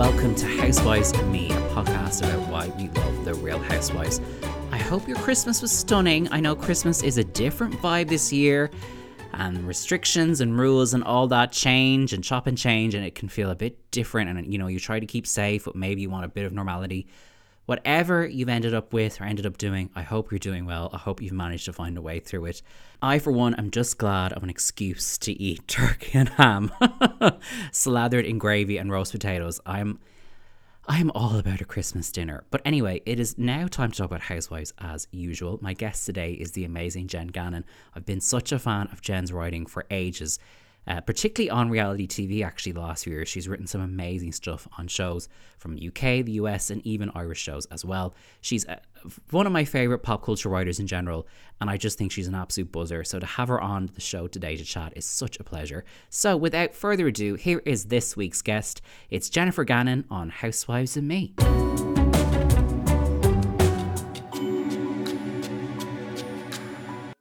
welcome to Housewives and Me, a podcast about why we love the real housewives. I hope your Christmas was stunning. I know Christmas is a different vibe this year, and restrictions and rules and all that change and chop and change, and it can feel a bit different. And you know, you try to keep safe, but maybe you want a bit of normality. Whatever you've ended up with or ended up doing, I hope you're doing well. I hope you've managed to find a way through it. I, for one, am just glad of an excuse to eat turkey and ham, slathered in gravy and roast potatoes. I'm. I'm all about a Christmas dinner. But anyway, it is now time to talk about Housewives as usual. My guest today is the amazing Jen Gannon. I've been such a fan of Jen's writing for ages uh, particularly on reality TV. Actually, last few years, she's written some amazing stuff on shows from the UK, the US, and even Irish shows as well. She's uh, one of my favorite pop culture writers in general, and I just think she's an absolute buzzer. So to have her on the show today to chat is such a pleasure. So without further ado, here is this week's guest. It's Jennifer Gannon on Housewives and Me.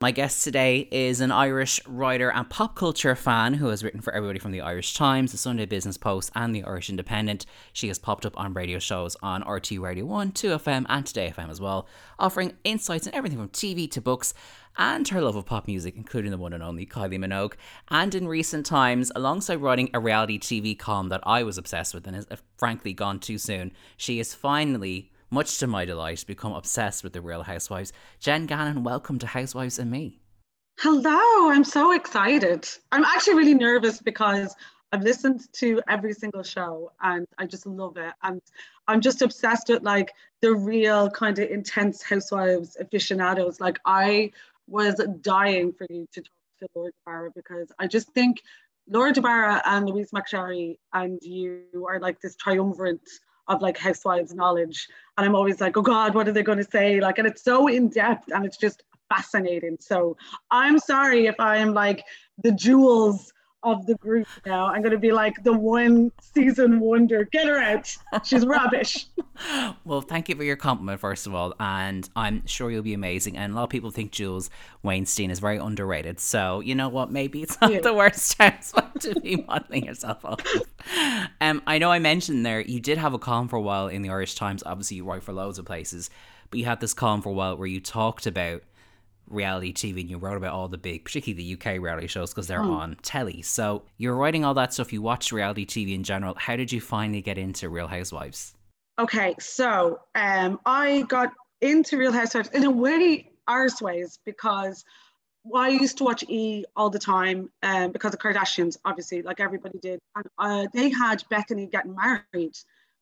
My guest today is an Irish writer and pop culture fan who has written for everybody from the Irish Times, the Sunday Business Post, and the Irish Independent. She has popped up on radio shows on RTÉ Radio 1, 2FM, and Today FM as well, offering insights on everything from TV to books and her love of pop music, including the one and only Kylie Minogue. And in recent times, alongside writing a reality TV column that I was obsessed with and has uh, frankly gone too soon, she is finally much to my delight, become obsessed with the Real Housewives. Jen Gannon, welcome to Housewives and Me. Hello, I'm so excited. I'm actually really nervous because I've listened to every single show and I just love it. And I'm just obsessed with like the real kind of intense housewives aficionados. Like I was dying for you to talk to Laura Barra because I just think Laura Barra and Louise McSharry and you are like this triumvirate of like housewives knowledge. And i'm always like oh god what are they going to say? Like and it's so in depth and it's just fascinating. So i'm sorry if i'm like the Jules of the group now. I'm going to be like the one season wonder. Get her out. She's rubbish. well, thank you for your compliment, first of all. And I'm sure you'll be amazing. And a lot of people think Jules Wainstein is very underrated. So, you know what? Maybe it's not yeah. the worst chance to be modeling yourself off. Um, I know I mentioned there, you did have a column for a while in the Irish Times. Obviously, you write for loads of places. But you had this column for a while where you talked about reality TV and you wrote about all the big, particularly the UK reality shows because they're oh. on telly. So you're writing all that stuff. You watch reality TV in general. How did you finally get into Real Housewives? Okay, so um, I got into Real Housewives in a way arse ways because I used to watch E all the time um, because of Kardashians, obviously, like everybody did. And uh, they had Bethenny getting married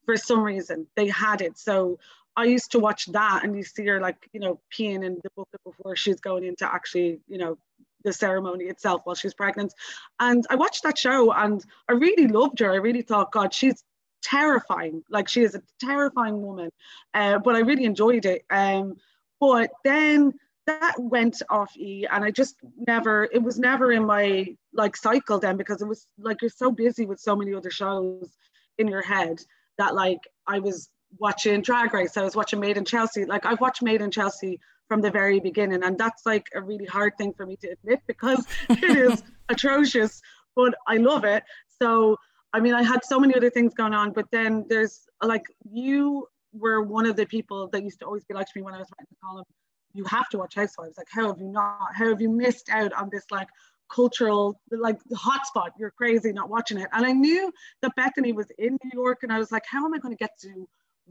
for some reason. They had it. So I used to watch that and you see her like, you know, peeing in the bucket before she's going into actually, you know, the ceremony itself while she's pregnant. And I watched that show and I really loved her. I really thought, God, she's terrifying. Like she is a terrifying woman. Uh, but I really enjoyed it. Um, but then that went off E and I just never, it was never in my like cycle then because it was like you're so busy with so many other shows in your head that like I was watching Drag Race. I was watching Made in Chelsea. Like I've watched Made in Chelsea from the very beginning, and that's like a really hard thing for me to admit because it is atrocious, but I love it. So I mean, I had so many other things going on, but then there's like you were one of the people that used to always be like to me when I was writing the column. You have to watch Housewives. Like, how have you not? How have you missed out on this like cultural like hotspot? You're crazy not watching it. And I knew that Bethenny was in New York, and I was like, how am I going to get to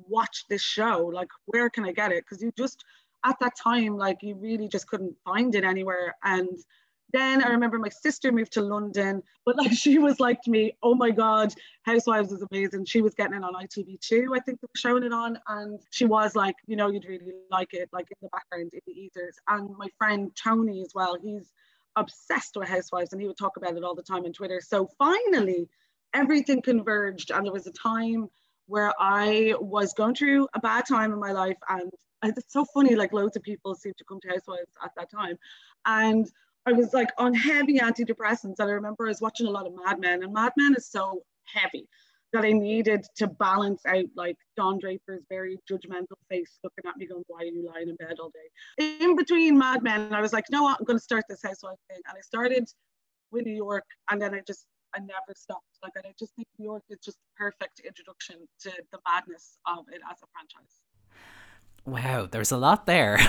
watch this show like where can i get it because you just at that time like you really just couldn't find it anywhere and then I remember my sister moved to London, but like she was like to me, oh my God, Housewives is amazing. She was getting it on ITV2, I think they were showing it on. And she was like, you know, you'd really like it, like in the background, in the ethers. And my friend Tony as well, he's obsessed with Housewives and he would talk about it all the time on Twitter. So finally, everything converged. And there was a time where I was going through a bad time in my life. And it's so funny, like loads of people seem to come to Housewives at that time. And I was like on heavy antidepressants. And I remember I was watching a lot of Mad Men, and Mad Men is so heavy that I needed to balance out like Don Draper's very judgmental face looking at me going, Why are you lying in bed all day? In between Mad Men, I was like, No, I'm going to start this housewife thing. And I started with New York, and then I just I never stopped. Like and I just think New York is just the perfect introduction to the madness of it as a franchise. Wow, there's a lot there.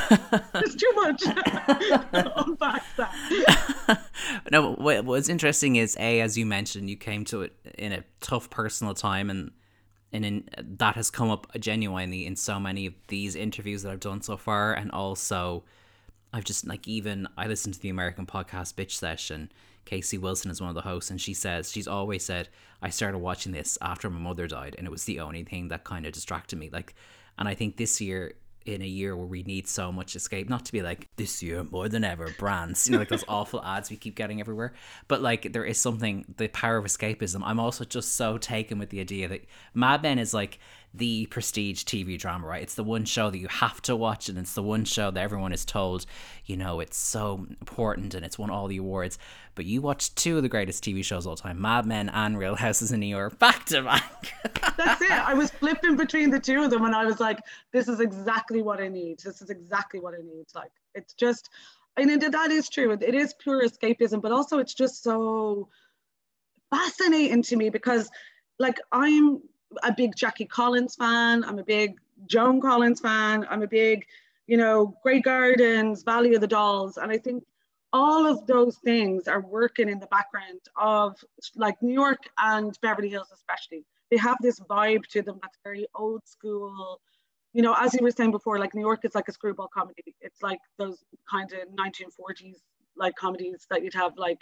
It's too much. Unpack that. no, what, what's interesting is a as you mentioned, you came to it in a tough personal time, and and in, that has come up genuinely in so many of these interviews that I've done so far, and also I've just like even I listened to the American podcast Bitch Session. Casey Wilson is one of the hosts, and she says she's always said I started watching this after my mother died, and it was the only thing that kind of distracted me. Like, and I think this year in a year where we need so much escape, not to be like this year more than ever brands, you know, like those awful ads we keep getting everywhere. But like there is something, the power of escapism. I'm also just so taken with the idea that Mad Men is like the prestige TV drama, right? It's the one show that you have to watch, and it's the one show that everyone is told, you know, it's so important and it's won all the awards. But you watch two of the greatest TV shows all time, Mad Men and Real Houses in New York, back to back. That's it. I was flipping between the two of them, and I was like, "This is exactly what I need. This is exactly what I need." Like, it's just, and that is true. It is pure escapism, but also it's just so fascinating to me because, like, I'm a big Jackie Collins fan. I'm a big Joan Collins fan. I'm a big, you know, Grey Gardens, Valley of the Dolls. And I think all of those things are working in the background of like New York and Beverly Hills, especially. They have this vibe to them that's very old school. You know, as you were saying before, like New York is like a screwball comedy. It's like those kind of 1940s like comedies that you'd have like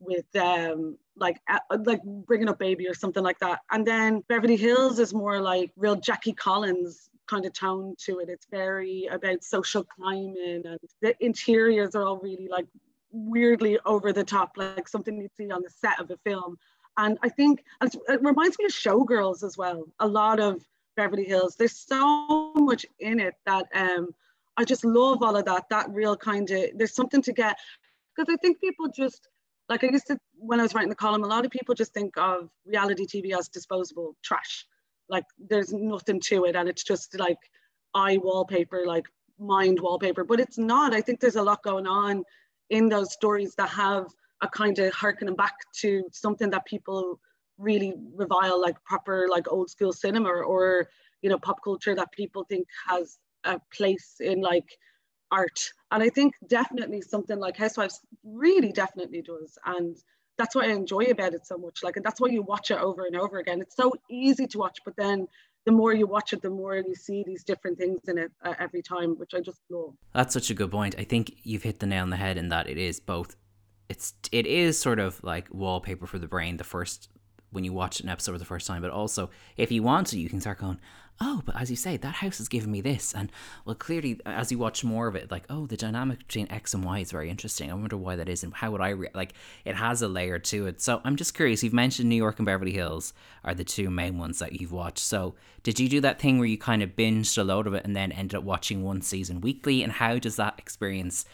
with um like uh, like bringing up baby or something like that. And then beverly hills is more like real jackie collins kind of tone to it. It's very about social climbing and the interiors are all really like weirdly over the top like something you'd see on the set of a film. And i think it reminds me of showgirls as well a lot of beverly hills. There's so much in it that um i just love all of that that real kind of there's something to get because i think people just like I used to when I was writing the column, a lot of people just think of reality TV as disposable trash. Like there's nothing to it, and it's just like eye wallpaper, like mind wallpaper. But it's not. I think there's a lot going on in those stories that have a kind of harkening back to something that people really revile, like proper like old school cinema or you know pop culture that people think has a place in like art. And I think definitely something like Housewives really definitely does. And that's what I enjoy about it so much. Like, and that's why you watch it over and over again. It's so easy to watch, but then the more you watch it, the more you see these different things in it uh, every time, which I just love. That's such a good point. I think you've hit the nail on the head in that it is both. It's it is sort of like wallpaper for the brain. The first when you watch an episode for the first time, but also if you want to, you can start going, oh, but as you say, that house has given me this. And well, clearly, as you watch more of it, like, oh, the dynamic between X and Y is very interesting. I wonder why that is and how would I, re-? like, it has a layer to it. So I'm just curious. You've mentioned New York and Beverly Hills are the two main ones that you've watched. So did you do that thing where you kind of binged a load of it and then ended up watching one season weekly? And how does that experience?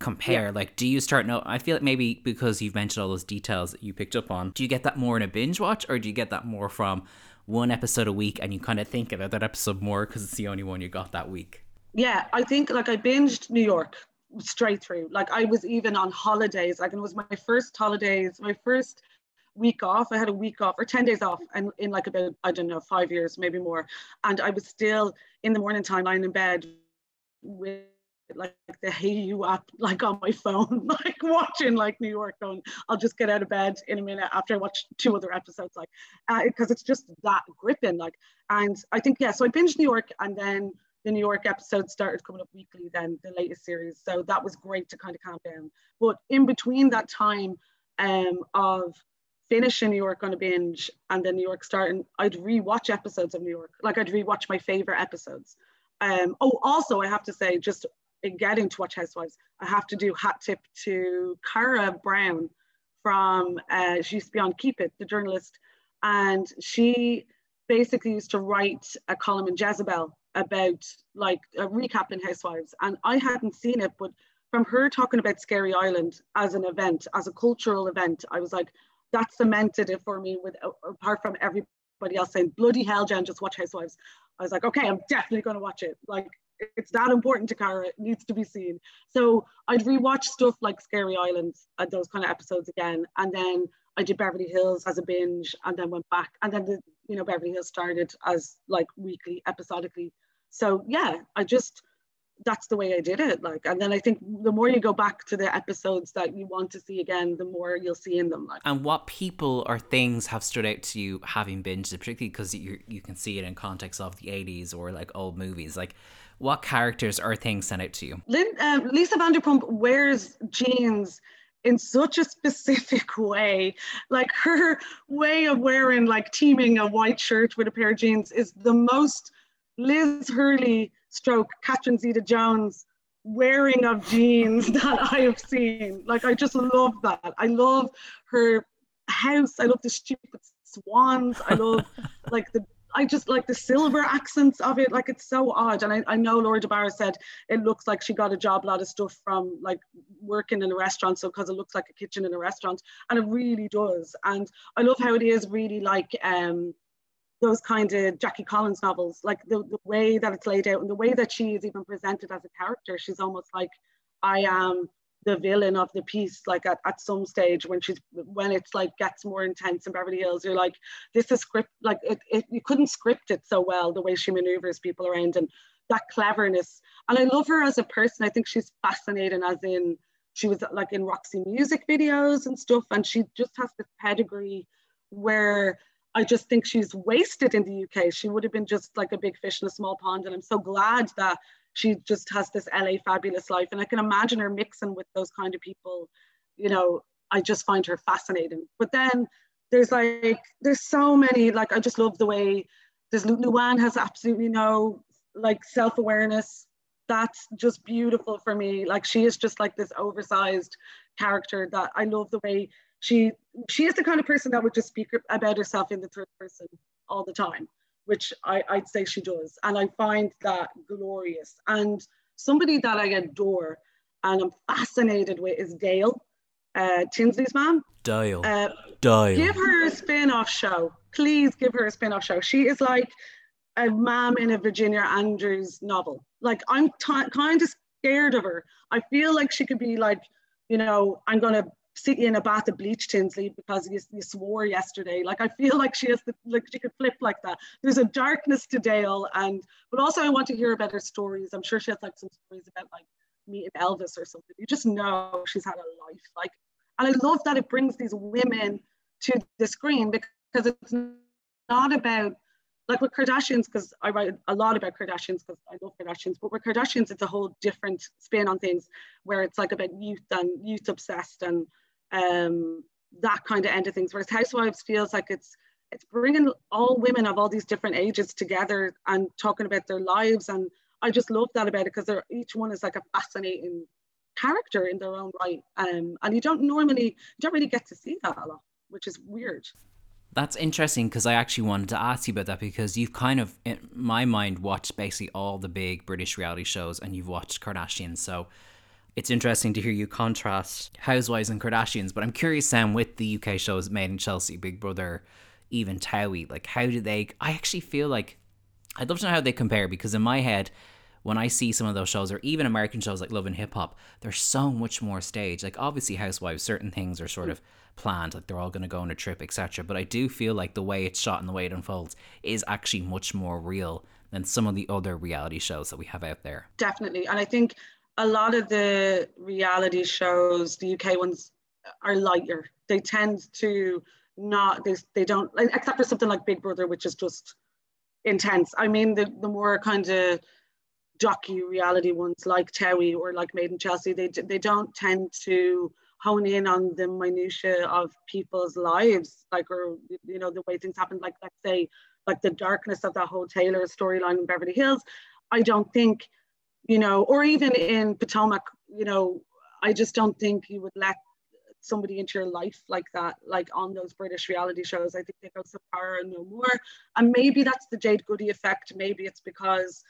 compare yeah. like do you start no i feel like maybe because you've mentioned all those details that you picked up on do you get that more in a binge watch or do you get that more from one episode a week and you kind of think about that episode more because it's the only one you got that week. Yeah, I think like I binged New York straight through. Like I was even on holidays. Like it was my first holidays, my first week off. I had a week off or 10 days off and in like about, I don't know, five years, maybe more. And I was still in the morning time lying in bed with like the Hayu app like on my phone, like watching like New York going, I'll just get out of bed in a minute after I watch two other episodes, like because uh, it's just that gripping. Like, and I think yeah, so I binged New York and then the New York episodes started coming up weekly, then the latest series. So that was great to kind of calm down. But in between that time um, of finishing New York on a binge and then New York starting, I'd rewatch episodes of New York. Like I'd rewatch my favorite episodes. Um, oh, also I have to say, just in getting to watch Housewives, I have to do hat tip to Kara Brown from uh, she used to be on Keep It, the journalist, and she basically used to write a column in Jezebel about like a recap in Housewives, and I hadn't seen it, but from her talking about Scary Island as an event, as a cultural event, I was like, that cemented it for me. With apart from everybody else saying, "Bloody hell, Jen, just watch Housewives." I was like, okay, I'm definitely to watch it. Like it's that important to Kara. It needs to be seen. So I'd rewatch stuff like Scary Island and those kind of episodes again, and then I did Beverly Hills as a binge and then went back and then the you know Beverly Hills started as like weekly episodically. So yeah, I just that's the way I did it. Like, and then I think the more you go back to the episodes that you want to see again, the more you'll see in them. Like, and what people or things have stood out to you having binged particularly because you you can see it in context of the '80s or like old movies. Like, what characters or things stand out to you? Um, Lisa Vanderpump wears jeans in such a specific way. Like her way of wearing, like teaming a white shirt with a pair of jeans is the most Liz Hurley stroke Catherine Zeta Jones wearing of jeans that I have seen. Like I just love that. I love her house. I love the stupid swans. I love like the I just like the silver accents of it. Like it's so odd. And I, I know Laura DeBarra said it looks like she got a job, a lot of stuff from like working in a restaurant. So because it looks like a kitchen in a restaurant. And it really does. And I love how it is really like um those kind of Jackie Collins novels, like the, the way that it's laid out and the way that she is even presented as a character. She's almost like I am the villain of the piece like at, at some stage when she's when it's like gets more intense in beverly hills you're like this is script like it, it you couldn't script it so well the way she maneuvers people around and that cleverness and i love her as a person i think she's fascinating as in she was like in roxy music videos and stuff and she just has this pedigree where I just think she's wasted in the UK. She would have been just like a big fish in a small pond. And I'm so glad that she just has this LA fabulous life. And I can imagine her mixing with those kind of people. You know, I just find her fascinating. But then there's like, there's so many, like, I just love the way there's Luann has absolutely no like self awareness. That's just beautiful for me. Like, she is just like this oversized character that I love the way she she is the kind of person that would just speak about herself in the third person all the time which I, I'd say she does. And I find that glorious. And somebody that I adore and I'm fascinated with is Dale, uh, Tinsley's mom. Dale. Uh, Dale. Give her a spin off show. Please give her a spin off show. She is like a mom in a Virginia Andrews novel. Like, I'm t- kind of scared of her. I feel like she could be like, you know, I'm going to sit in a bath of bleach Tinsley because you, you swore yesterday. Like I feel like she has the like she could flip like that. There's a darkness to Dale, and but also I want to hear about her stories. I'm sure she has like some stories about like meeting Elvis or something. You just know she's had a life. Like, and I love that it brings these women to the screen because it's not about like with Kardashians, because I write a lot about Kardashians because I love Kardashians, but with Kardashians, it's a whole different spin on things where it's like about youth and youth obsessed and um, that kind of end of things. Whereas Housewives feels like it's it's bringing all women of all these different ages together and talking about their lives. And I just love that about it because they're each one is like a fascinating character in their own right. Um, and you don't normally you don't really get to see that a lot, which is weird. That's interesting because I actually wanted to ask you about that because you've kind of, in my mind, watched basically all the big British reality shows and you've watched Kardashians. So it's interesting to hear you contrast Housewives and Kardashians. But I'm curious, Sam, with the UK shows Made in Chelsea, Big Brother, even Towie, like how do they? I actually feel like I'd love to know how they compare because in my head, when I see some of those shows or even American shows like Love and Hip Hop, they're so much more staged. Like obviously Housewives, certain things are sort of planned, like they're all going to go on a trip, etc. But I do feel like the way it's shot and the way it unfolds is actually much more real than some of the other reality shows that we have out there. Definitely, and I think a lot of the reality shows, the UK ones, are lighter. They tend to not they, they don't except for something like Big Brother, which is just intense. I mean, the the more kind of docu reality ones like Towie or like Made in Chelsea, they they don't tend to hone in on the minutia of people's lives, like or you know the way things happen. Like let's say like the darkness of that whole Taylor storyline in Beverly Hills. I don't think you know, or even in Potomac, you know, I just don't think you would let somebody into your life like that, like on those British reality shows. I think they go so far and no more. And maybe that's the Jade Goody effect. Maybe it's because,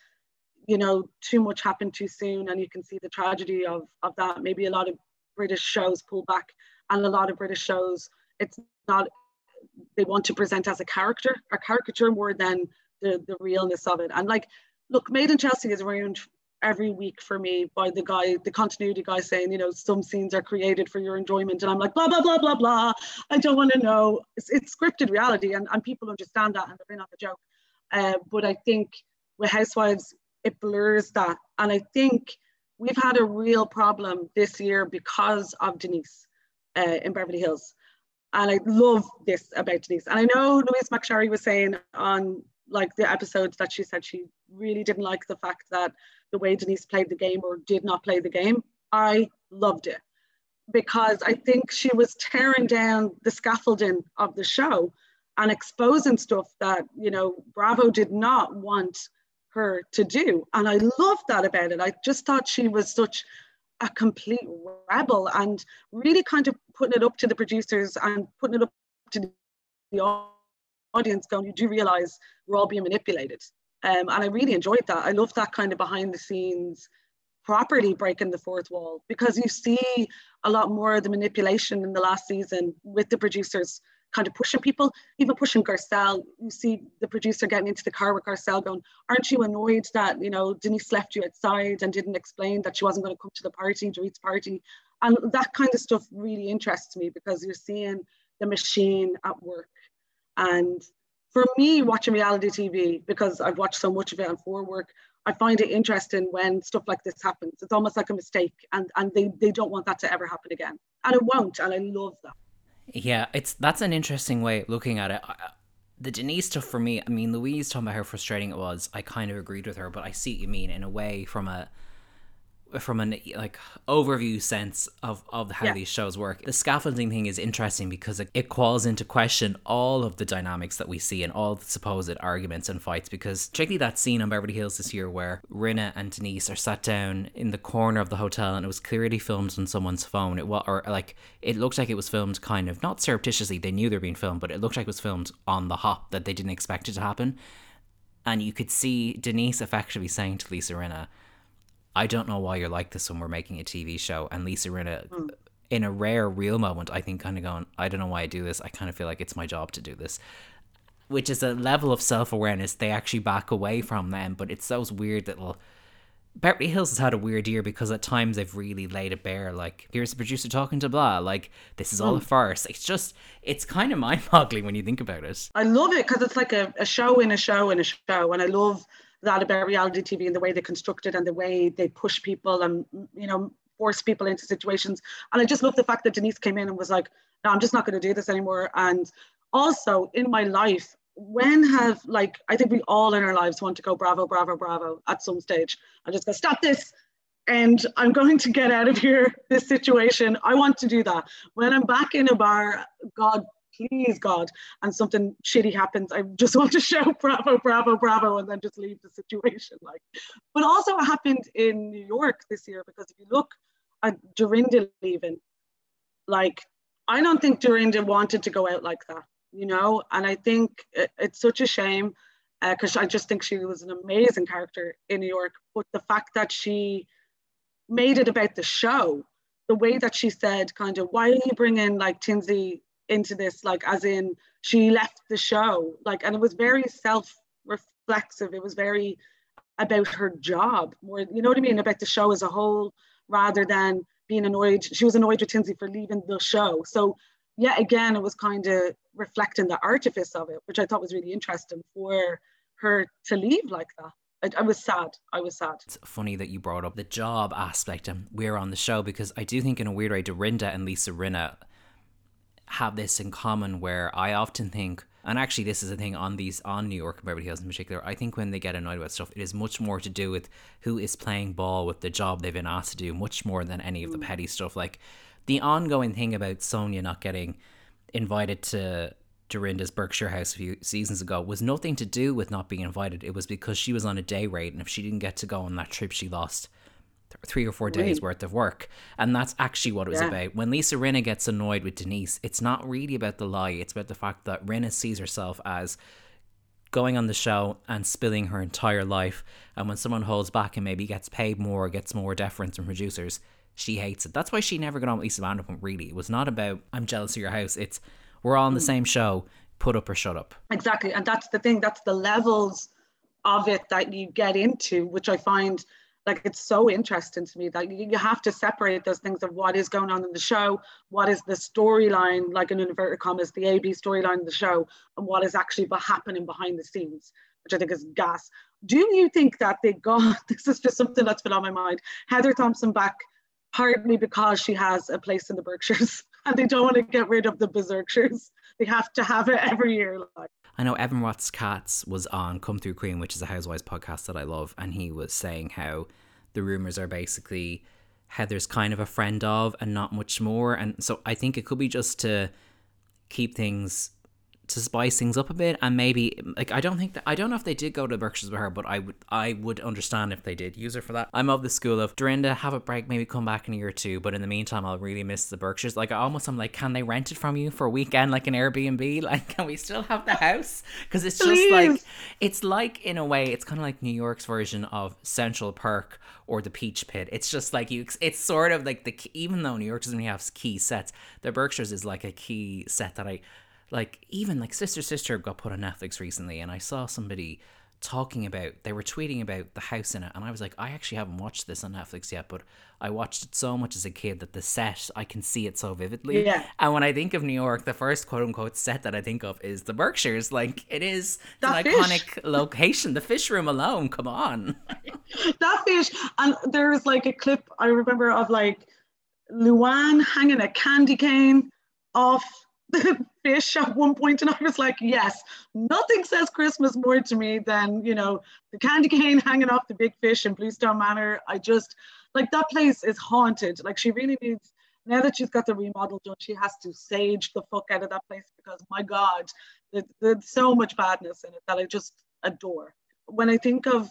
you know, too much happened too soon and you can see the tragedy of, of that. Maybe a lot of British shows pull back and a lot of British shows, it's not, they want to present as a character, a caricature more than the, the realness of it. And like, look, Made in Chelsea is around every week for me by the guy, the continuity guy saying, you know, some scenes are created for your enjoyment. And I'm like, blah, blah, blah, blah, blah. I don't want to know. It's, it's scripted reality and, and people understand that and they're in on the joke. Uh, but I think with Housewives, it blurs that. And I think we've had a real problem this year because of Denise uh, in Beverly Hills. And I love this about Denise. And I know Louise McSharry was saying on like the episodes that she said she really didn't like the fact that the way Denise played the game or did not play the game. I loved it because I think she was tearing down the scaffolding of the show and exposing stuff that, you know, Bravo did not want her to do. And I loved that about it. I just thought she was such a complete rebel and really kind of putting it up to the producers and putting it up to the audience going, you do realize we're all being manipulated. Um, and I really enjoyed that. I love that kind of behind the scenes properly breaking the fourth wall because you see a lot more of the manipulation in the last season with the producers kind of pushing people, even pushing Garcelle. You see the producer getting into the car with Garcelle going, aren't you annoyed that, you know, Denise left you outside and didn't explain that she wasn't going to come to the party, Dorit's party. And that kind of stuff really interests me because you're seeing the machine at work. And for me, watching reality TV, because I've watched so much of it on for work, I find it interesting when stuff like this happens. It's almost like a mistake, and, and they, they don't want that to ever happen again. And it won't, and I love that. Yeah, it's that's an interesting way of looking at it. The Denise stuff for me, I mean, Louise talking about how frustrating it was, I kind of agreed with her, but I see what you mean in a way from a from an like overview sense of of how yeah. these shows work. The scaffolding thing is interesting because it, it calls into question all of the dynamics that we see and all the supposed arguments and fights. Because particularly that scene on Beverly Hills this year where Rinna and Denise are sat down in the corner of the hotel and it was clearly filmed on someone's phone. It was or like it looked like it was filmed kind of not surreptitiously. They knew they were being filmed, but it looked like it was filmed on the hop that they didn't expect it to happen. And you could see Denise effectively saying to Lisa Rinna I don't know why you're like this when we're making a TV show. And Lisa Rinna, mm. in a rare, real moment, I think, kind of going, I don't know why I do this. I kind of feel like it's my job to do this. Which is a level of self awareness they actually back away from them. But it's those weird little. Beverly Hills has had a weird year because at times they've really laid it bare. Like, here's the producer talking to blah. Like, this is all mm. a farce. It's just, it's kind of mind boggling when you think about it. I love it because it's like a, a show in a show in a show. And I love that about reality TV and the way they construct it and the way they push people and you know force people into situations. And I just love the fact that Denise came in and was like, "No, I'm just not going to do this anymore." And also in my life, when have like I think we all in our lives want to go bravo, bravo, bravo at some stage. I just go stop this. And I'm going to get out of here, this situation. I want to do that. When I'm back in a bar, God please God, and something shitty happens, I just want to shout bravo, bravo, bravo, and then just leave the situation. Like, but also it happened in New York this year because if you look at Dorinda leaving, like I don't think Dorinda wanted to go out like that, you know, and I think it, it's such a shame because uh, I just think she was an amazing character in New York. But the fact that she made it about the show, the way that she said, kind of, why are you bringing like Tinsley into this, like as in she left the show, like, and it was very mm-hmm. self-reflexive. It was very about her job, more, you know what I mean, about the show as a whole, rather than being annoyed. She was annoyed with Tinsley for leaving the show. So yeah, again, it was kind of reflecting the artifice of it, which I thought was really interesting for her to leave like that. I, I, was sad. I was sad. It's funny that you brought up the job aspect and we're on the show because I do think in a weird way Dorinda and Lisa Rinna have this in common where I often think and actually this is a thing on these on New York and Beverly Hills in particular, I think when they get annoyed about stuff, it is much more to do with who is playing ball with the job they've been asked to do, much more than any of the mm. petty stuff. Like the ongoing thing about Sonja not getting invited to Dorinda's Berkshire house a few seasons ago was nothing to do with not being invited. It was because she was on a day rate and if she didn't get to go on that trip she lost three or four days worth of work. And that's actually what it was yeah. about. When Lisa Rinna gets annoyed with Denise, it's not really about the lie, it's about the fact that Rinna sees herself as going on the show and spilling her entire life. And when someone holds back and maybe gets paid more, gets more deference from producers, she hates it. That's why she never got on with Lisa Vanderpump, really. It was not about, I'm jealous of your house. It's, we're all on the mm. same show, put up or shut up. Exactly. And that's the thing, that's the levels of it that you get into, which I find like it's so interesting to me that you, have to separate those things of what is going on in the show, what is the storyline, like in inverted commas, the AB storyline in the show, and what is actually happening behind the scenes, which I think is gas. Do you think that they got this is just something that's been on my mind? Heather thomson back partly because she has a place in the Berkshires and they don't want to get rid of the Berkshires. They have to have it every year. Like. I know Evan Ross Katz was on Come Through Queen, which is a Housewives podcast that I love, and he was saying how the rumors are basically Heather's kind of a friend of and not much more. And so I think it could be just to keep things to spice things up a bit and maybe like I don't think that I don't know if they did go to the Berkshires with her, but I would I would understand if they did use her for that. I'm of the school of Dorinda, have a break, maybe come back in a year or two, but in the meantime I'll really miss the Berkshires. Like I almost I'm like, can they rent it from you for a weekend like an Airbnb? Like can we still have the house? Because it's just Please. like it's like in a way, it's kinda like New York's version of Central Park or the Peach Pit. It's just like you it's sort of like the even though New York doesn't really have key sets, the Berkshires is like a key set that I like even like Sister Sister got put on Netflix recently, and I saw somebody talking about they were tweeting about the house in it and I was like I actually haven't watched this on Netflix yet but I watched it so much as a kid that the set I can see it so vividly yeah. and when I think of New York the first quote unquote set that I think of is the Berkshires like it is an fish. iconic location the fish room alone come on that fish and there's like a clip I remember of like Luann hanging a candy cane off fish at one point and I was like, yes, nothing says Christmas more to me than, you know, the candy cane hanging off the big fish in Bluestone Manor. I just, like, that place is haunted. Like, she really needs, now that she's got the remodel done, she has to sage the fuck out of that place because, my God, there's so much badness in it that I just adore. When I think of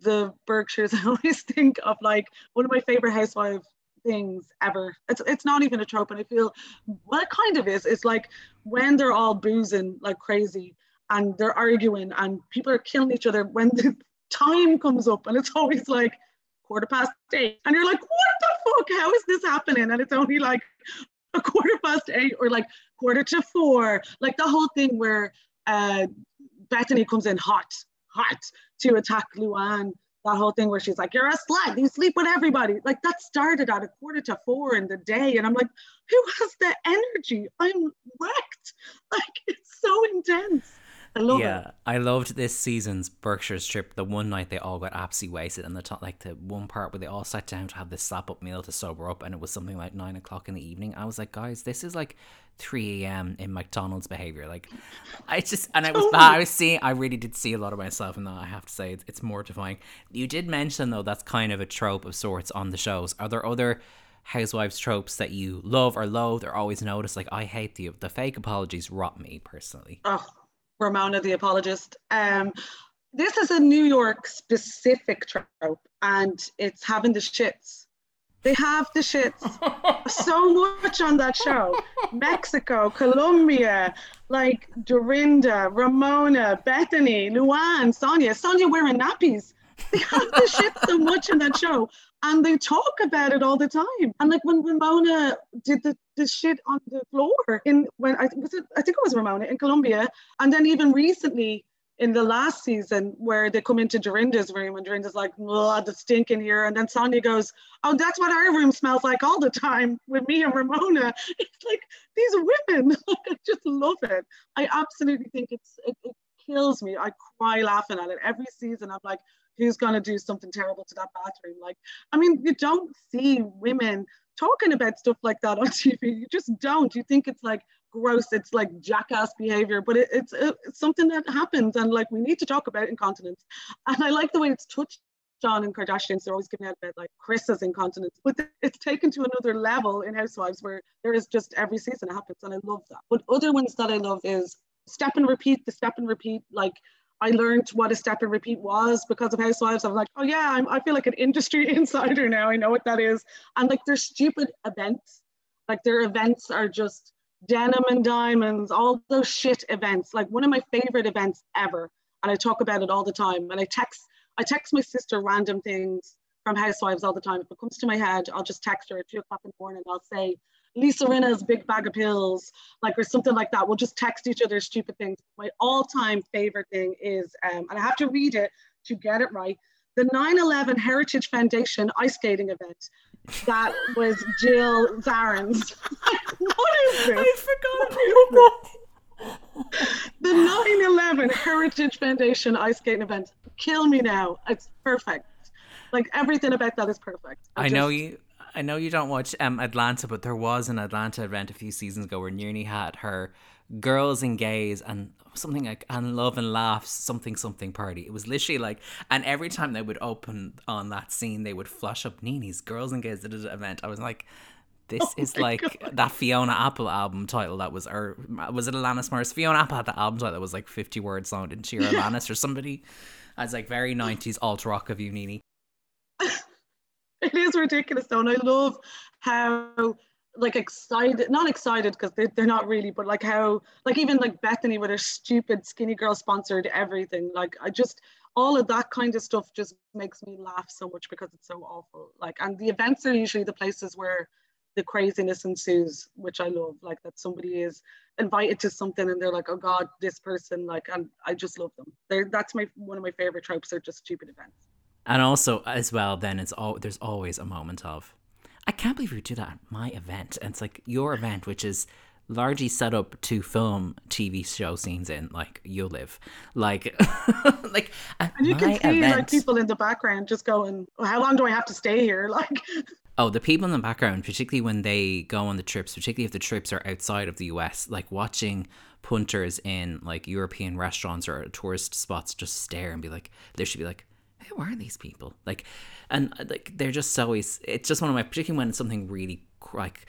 the Berkshires, I always think of like one of my favorite housewife things ever. It's it's not even a trope, and I feel well, it kind of is. It's like when they're all boozing like crazy and they're arguing and people are killing each other. When the time comes up, and it's always like quarter past eight, and you're like, what the fuck? How is this happening? And it's only like a quarter past eight or like quarter to four. Like the whole thing where uh, Bethenny comes in hot, hot to attack Luann that whole thing where she's like, You're a slut, you sleep with everybody. Like that started at a quarter to four in the day. And I'm like, Who has the energy? I'm wrecked. Like it's so intense. I love yeah, it. I loved this season's Berkshire trip. The one night they all got absolutely wasted, and the top, like the one part where they all sat down to have this slap up meal to sober up, and it was something like nine o'clock in the evening. I was like, guys, this is like 3 a.m. in McDonald's behavior. Like, I just, and I was, I was seeing, I really did see a lot of myself in that. I have to say, it's, it's mortifying. You did mention though that's kind of a trope of sorts on the shows. Are there other housewives tropes that you love or loathe or always notice? Like, I hate the the fake apologies rot me personally. Oh, Ramona the apologist. Um, this is a New York specific trope, and it's having the shits. They have the shits so much on that show. Mexico, Colombia, like Dorinda, Ramona, Bethenny, Luann, Sonja. Sonja wearing nappies. They have the shit so much in that show. And they talk about it all the time. And like when Ramona did the, the shit on the floor in when I was it I think it was Ramona in Colombia. And then even recently in the last season where they come into Dorinda's room and Dorinda's like, oh, the stink in here. And then Sonja goes, oh, that's what our room smells like all the time with me and Ramona. It's like these women, I just love it. I absolutely think it's, it, it kills me. I cry laughing at it every season. I'm like, who's going to do something terrible to that bathroom? Like, I mean, you don't see women talking about stuff like that on TV. You just don't. You think it's like, gross it's like jackass behavior but it, it's, it's something that happens and like we need to talk about incontinence and i like the way it's touched John and Kardashians, they're always giving out about like Kris's incontinence, but it's taken to another level in Housewives where there is just every season it happens, and I love that. But other ones that I love is step and repeat. The step and repeat, like I learned what a step and repeat was because of Housewives. I'm like, oh yeah, I'm, I feel like an industry insider now. I know what that is. And like, they're stupid events. Like their events are just denim and diamonds, all those shit events. Like one of my favorite events ever. And I talk about it all the time. And I text, I text my sister random things from Housewives all the time. If it comes to my head, I'll just text her at two o'clock in the morning. I'll say, Lisa Rinna's big bag of pills, like or something like that. We'll just text each other stupid things. My all-time favorite thing is, um, and I have to read it to get it right. the 9/11 Heritage Foundation ice skating event. That was Jill Zarin's. what is this? I forgot about that. The 9/11 Heritage Foundation ice skating event. Kill me now. It's perfect. Like everything about that is perfect. I know you. I know you don't watch um, Atlanta, but there was an Atlanta event a few seasons ago where Nearly had her girls and gays and something like and love and laughs something something party. It was literally like, and every time they would open on that scene, they would flash up NeNe's girls and gays did an event. I was like, this Oh is like God. that Fiona Apple album title that was, or was it Alanis Morris? Fiona Apple had that album title that was like 50 words long, didn't she? Or Alanis or somebody. I was like, very 90s alt rock of you, Nini. it is ridiculous though and i love how like excited not excited because they, they're not really but like how like even like bethenny with her stupid skinny girl sponsored everything. Like i just all of that kind of stuff just makes me laugh so much because it's so awful. Like and the events are usually the places where the craziness ensues which i love like that somebody is invited to something and they're like oh god this person like and i just love them. They're that's my one of my favorite tropes they're just stupid events. And also, as well, then it's all there's always a moment of, I can't believe we do that at my event. And it's like your event, which is largely set up to film TV show scenes in, like you live, like, like And you my can see event. like people in the background just going, "Well, "How long do I have to stay here?" Like, Oh, the people in the background, particularly when they go on the trips, particularly if the trips are outside of the US, like watching punters in like European restaurants or tourist spots just stare and be like, they should be like, who are these people? Like, and uh, like they're just so. It's just one of my, particularly when it's something really like.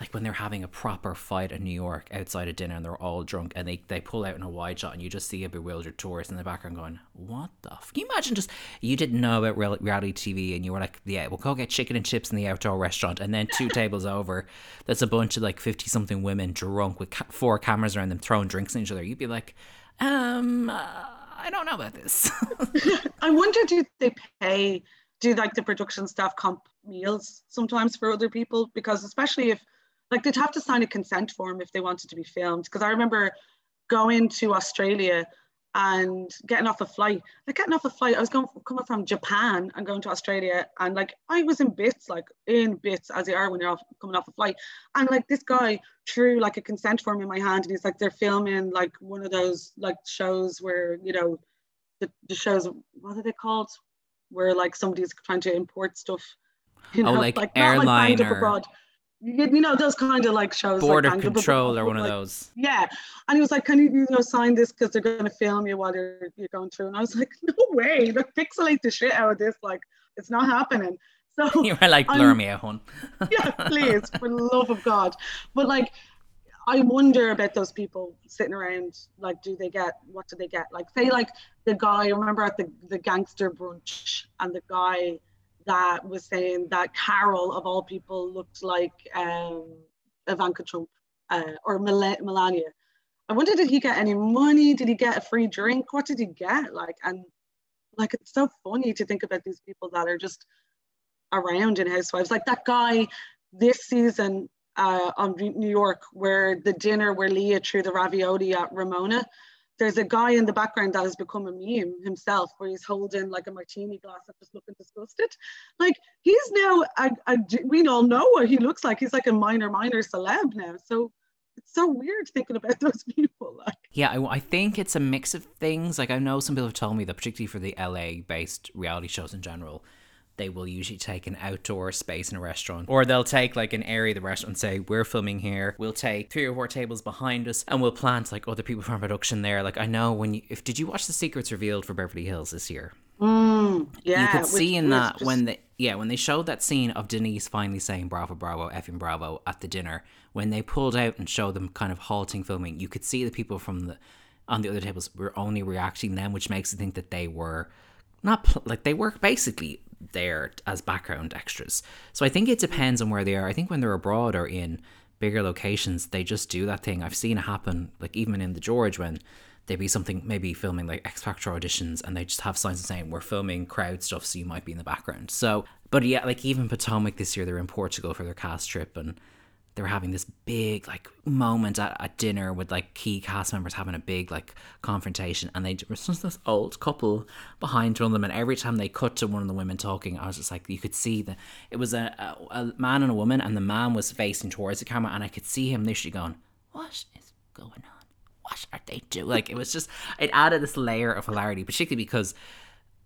Like when they're having a proper fight in New York outside of dinner and they're all drunk and they, they pull out in a wide shot and you just see a bewildered tourist in the background going, What the f-? Can you imagine just, you didn't know about reality TV and you were like, Yeah, we'll go get chicken and chips in the outdoor restaurant. And then two tables over, there's a bunch of like 50 something women drunk with ca- four cameras around them throwing drinks in each other. You'd be like, Um, uh, I don't know about this. I wonder do they pay, do like the production staff comp meals sometimes for other people? Because especially if, like, they'd have to sign a consent form if they wanted to be filmed. Because I remember going to Australia and getting off a flight. Like getting off a flight, I was going coming from Japan and going to Australia, and like I was in bits, like in bits as you are when you're off, coming off a flight. And like this guy threw like a consent form in my hand, and he's like, they're filming like one of those like shows where you know, the, the shows what are they called? Where like somebody's trying to import stuff. Oh, you Oh, know, like not airline Banged or- Abroad. You, know those kind of like shows. Border Up control or one of those. yeah. And he was like, Can you, you know, sign this because they're going to film you while you're, you're going through? And I was like, No way. Like, pixelate the shit out of this. Like, it's not happening. So, You were like, I'm- blur me out, yeah, please, for the love of God. But like, I wonder about those people sitting around. Like, do they get, what do they get? Like, say, like, the guy, remember at the, the gangster brunch, and the guy that was saying that Carol, of all people, looked like um, Ivanka Trump uh, or Mel- Melania. I wonder, did he get any money? Did he get a free drink? What did he get? Like, and like, it's so funny to think about these people that are just around in Housewives. Like that guy this season uh, on New York, where the dinner where Leah threw the ravioli at Ramona. There's a guy in the background that has become a meme himself, where he's holding like a martini glass and just looking disgusted. Like he's now, a, a, we all know what he looks like. He's like a minor, minor celeb now. So it's so weird thinking about those people. Like, Yeah, I, I think it's a mix of things. Like I know some people have told me that, particularly for the LA-based reality shows in general, they will usually take an outdoor space in a restaurant, or they'll take like an area of the restaurant and say, "We're filming here. We'll take three or four tables behind us, and we'll plant like other people from production there." Like I know when you, if did you watch the Secrets Revealed for Beverly Hills this year? mm, yeah, you could which see in was that just- when they yeah when they showed that scene of Denise finally saying bravo bravo effing bravo at the dinner when they pulled out and showed them kind of halting filming you could see the people from the on the other tables were only reacting then which makes you think that they were not pl- like they were basically there as background extras. So I think it depends on where they are. I think when they're abroad or in bigger locations they just do that thing. I've seen it happen like even in the George when there'd be something maybe filming like X Factor auditions and they just have signs saying we're filming crowd stuff so you might be in the background. So but yeah, like even Potomac this year they're in Portugal for their cast trip and they were having this big like moment at, at dinner with like key cast members having a big like confrontation and they were just this old couple behind one of them and every time they cut to one of the women talking i was just like you could see that it was a, a, a man and a woman and the man was facing towards the camera and i could see him literally going what is going on? What are they doing? Like it was just it added this layer of hilarity particularly because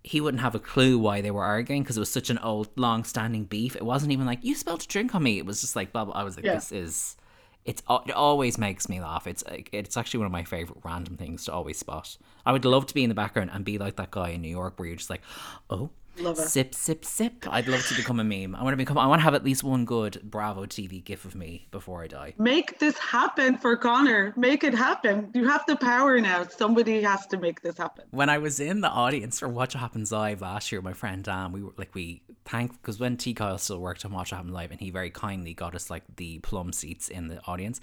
he wouldn't have a clue why they were arguing because it was such an old, long-standing beef. It wasn't even like you spilled a drink on me. It was just like, blah, blah. I was like, Yeah. this is. It's it always makes me laugh. It's it's actually one of my favorite random things to always spot. I would love to be in the background and be like that guy in New York where you're just like, oh, Love it. sip, sip, sip. I'd love to become a meme. I want to become. I want to have at least one good Bravo TV gif of me before I die. Make this happen for Connor. Make it happen. You have the power now. Somebody has to make this happen. when I was in the audience for Watch What Happens Live last year, my friend Dan, we were like we thank because when T Kyle still worked on Watch What Happens Live, and he very kindly got us like the plum seats in the audience,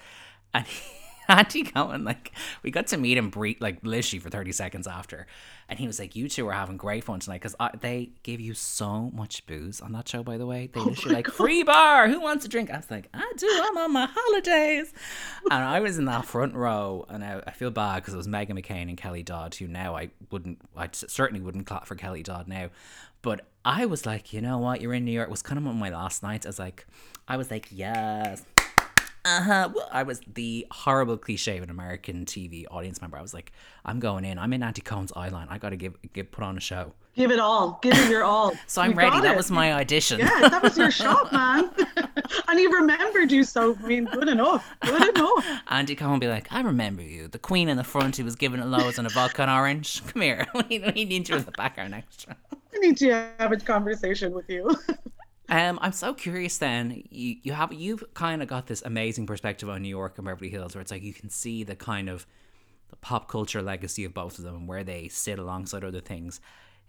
and he, Andy Cohen like we got to meet him brief like literally for thirty seconds after, and he was like, "You two are having great fun tonight because they gave you so much booze on that show, by the way. They oh literally like free bar. Who wants a drink?" I was like, "I do. I'm on my holidays." and I was in that front row, and I, I feel bad because it was Meghan McCain and Kelly Dodd, who now I wouldn't, I certainly wouldn't clap for Kelly Dodd now, but I was like, you know what, you're in New York. It was kind of one of my last nights. I was like, I was like, yes. Uh huh. Well, I was the horrible cliche of an American TV audience member. I was like, I'm going in. I'm in Andy Cohen's eye line. I got to give, give put on a show. Give it all. Give it your all. So I'm You ready. That it. was my audition. Yeah, that was your shot, man. and he remembered you, so I mean, good enough. Good enough. Andy Cohen be like, I remember you, the queen in the front who was giving it loads on a vodka and orange. Come here, we, we need you in the background extra. I need to have a conversation with you. Um, I'm so curious. Then you you have you've kind of got this amazing perspective on New York and Beverly Hills, where it's like you can see the kind of the pop culture legacy of both of them and where they sit alongside other things.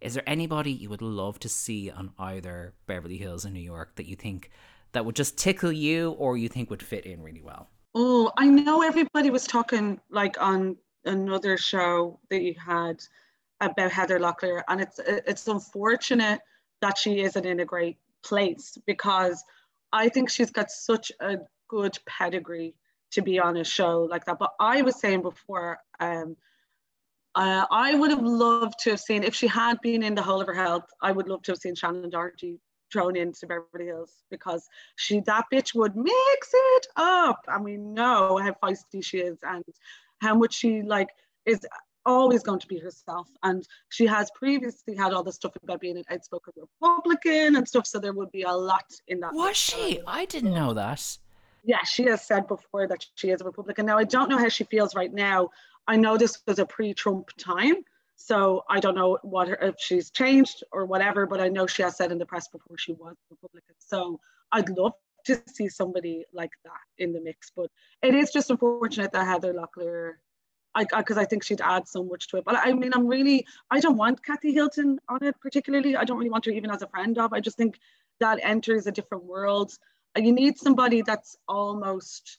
Is there anybody you would love to see on either Beverly Hills and New York that you think that would just tickle you, or you think would fit in really well? Oh, I know everybody was talking like on another show that you had about Heather Locklear, and it's it's unfortunate that she isn't in a great place because I think she's got such a good pedigree to be on a show like that. But I was saying before, um, uh, I would have loved to have seen if she had been in the whole of her health. I would love to have seen Shannen Doherty thrown into Beverly Hills because she that bitch would mix it up, and we know how feisty she is and how much she like is always going to be herself. And she has previously had all this stuff about being an outspoken Republican and stuff, so there would be a lot in that. Was she? I didn't know that. Yeah, she has said before that she is a Republican. Now, I don't know how she feels right now. I know this was a pre-Trump time, so I don't know what her, if she's changed or whatever. But I know she has said in the press before she was a Republican. So I'd love to see somebody like that in the mix. But it is just unfortunate that Heather Locklear, I because I, think she'd add so much to it. But I mean, I'm really I don't want Kathy Hilton on it particularly. I don't really want her even as a friend of. I just think that enters a different world. Uh, you need somebody that's almost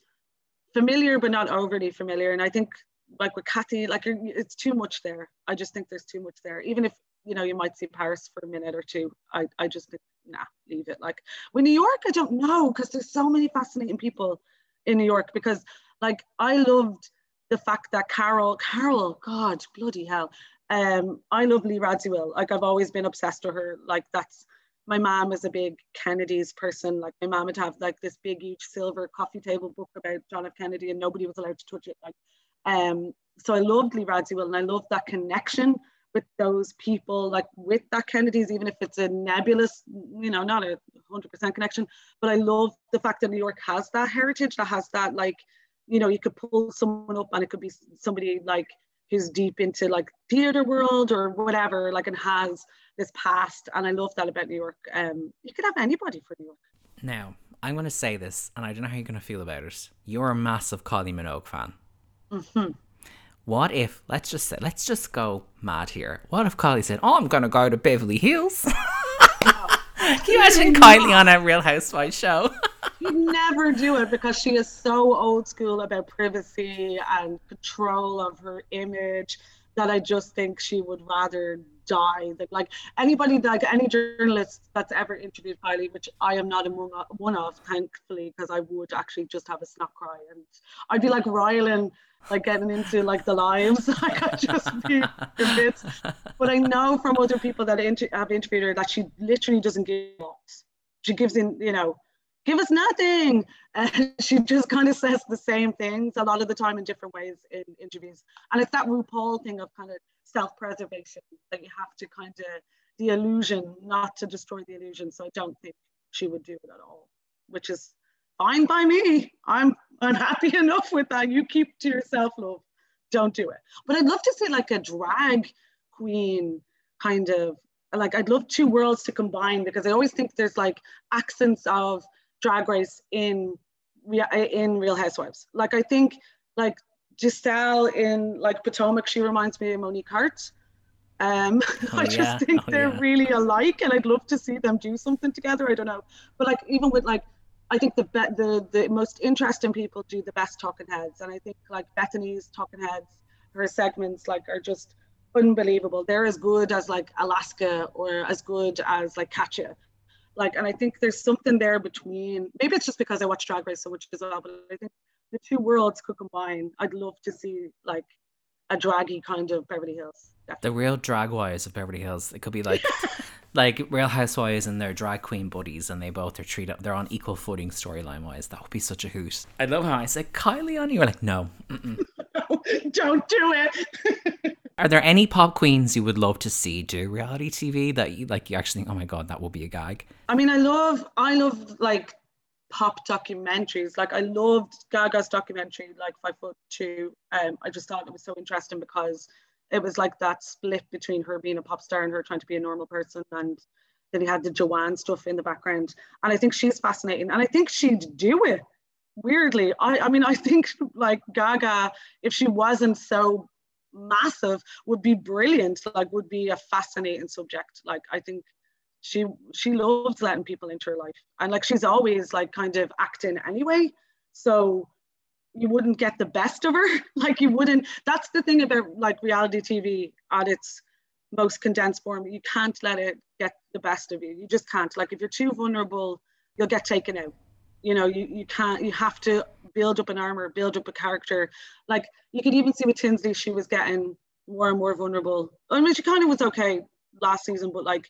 familiar but not overly familiar. And I think like with Kathy, like it's too much there. I just think there's too much there. Even if you know you might see Paris for a minute or two, I I just think nah, leave it. Like with New York, I don't know because there's so many fascinating people in New York. Because like I loved the fact that Carole, Carole, God, bloody hell. Um, I love Lee Radziwill. Like I've always been obsessed with her. Like that's my mom is a big Kennedy's person. Like my mom would have like this big, huge silver coffee table book about John F. Kennedy, and nobody was allowed to touch it. Like, um, so I loved Lee Radziwill, and I love that connection with those people, like with that Kennedy's, even if it's a nebulous, you know, not a hundred percent connection. But I love the fact that New York has that heritage, that has that like, you know, you could pull someone up, and it could be somebody like who's deep into like theater world or whatever, like and has this past. And I love that about New York. Um, you could have anybody for New York. Now, I'm going to say this, and I don't know how you're going to feel about it. You're a massive Kylie Minogue fan. Mm-hmm. What if, let's just say, let's just go mad here. What if Kylie said, Oh, I'm going to go to Beverly Hills? Can you imagine Kylie on a Real Housewives show? She'd never do it because she is so old school about privacy and control of her image that I just think she would rather die. That like anybody, like any journalist that's ever interviewed Kylie, which I am not among one of, thankfully, because I would actually just have a snap cry and I'd be like riling, like getting into like the lives. like I'd just be convinced. But I know from other people that inter- have interviewed her that she literally doesn't give up. She gives in, you know, give us nothing. And she just kind of says the same things a lot of the time in different ways in interviews. And it's that RuPaul thing of kind of self-preservation that you have to kind of the illusion not to destroy the illusion. So I don't think she would do it at all, which is fine by me. I'm I'm happy enough with that. You keep to yourself, love. Don't do it. But I'd love to see like a drag queen kind of like I'd love two worlds to combine because I always think there's like accents of drag race in in Real Housewives. Like I think like Gizelle in like Potomac, she reminds me of Monique Heart. Um, oh, I just yeah. think oh, they're yeah. really alike, and I'd love to see them do something together. I don't know, but like even with like, I think the be- the the most interesting people do the best talking heads, and I think like Bethenny's talking heads, her segments like are just unbelievable. They're as good as like Alaska or as good as like Katya like and i think there's something there between maybe it's just because i watch drag race so much as well but i think the two worlds could combine. I'd love to see like a draggy kind of beverly hills. Definitely. the real drag wise of beverly hills. It could be like like real housewives and their drag queen buddies and they both are treated they're on equal footing storyline wise. That would be such a hoot. I love how i said kylie on you are like no don't do it Are there any pop queens you would love to see do reality TV that you like? You actually think, oh my god, that will be a gag. I mean, I love, I love like pop documentaries. Like I loved Gaga's documentary, like Five Foot Two. Um, I just thought it was so interesting because it was like that split between her being a pop star and her trying to be a normal person, and then he had the Joanne stuff in the background. And I think she's fascinating, and I think she'd do it. Weirdly, I, I mean, I think like Gaga, if she wasn't so massive would be brilliant like would be a fascinating subject. Like i think she she loves letting people into her life. And like she's always like kind of acting anyway. So you wouldn't get the best of her. Like you wouldn't that's the thing about like reality tv at its most condensed form. You can't let it get the best of you. You just can't. Like if you're too vulnerable you'll get taken out you know you, you can't you have to build up an armor build up a character. Like you could even see with tinsley she was getting more and more vulnerable. I mean she kind of was okay last season but like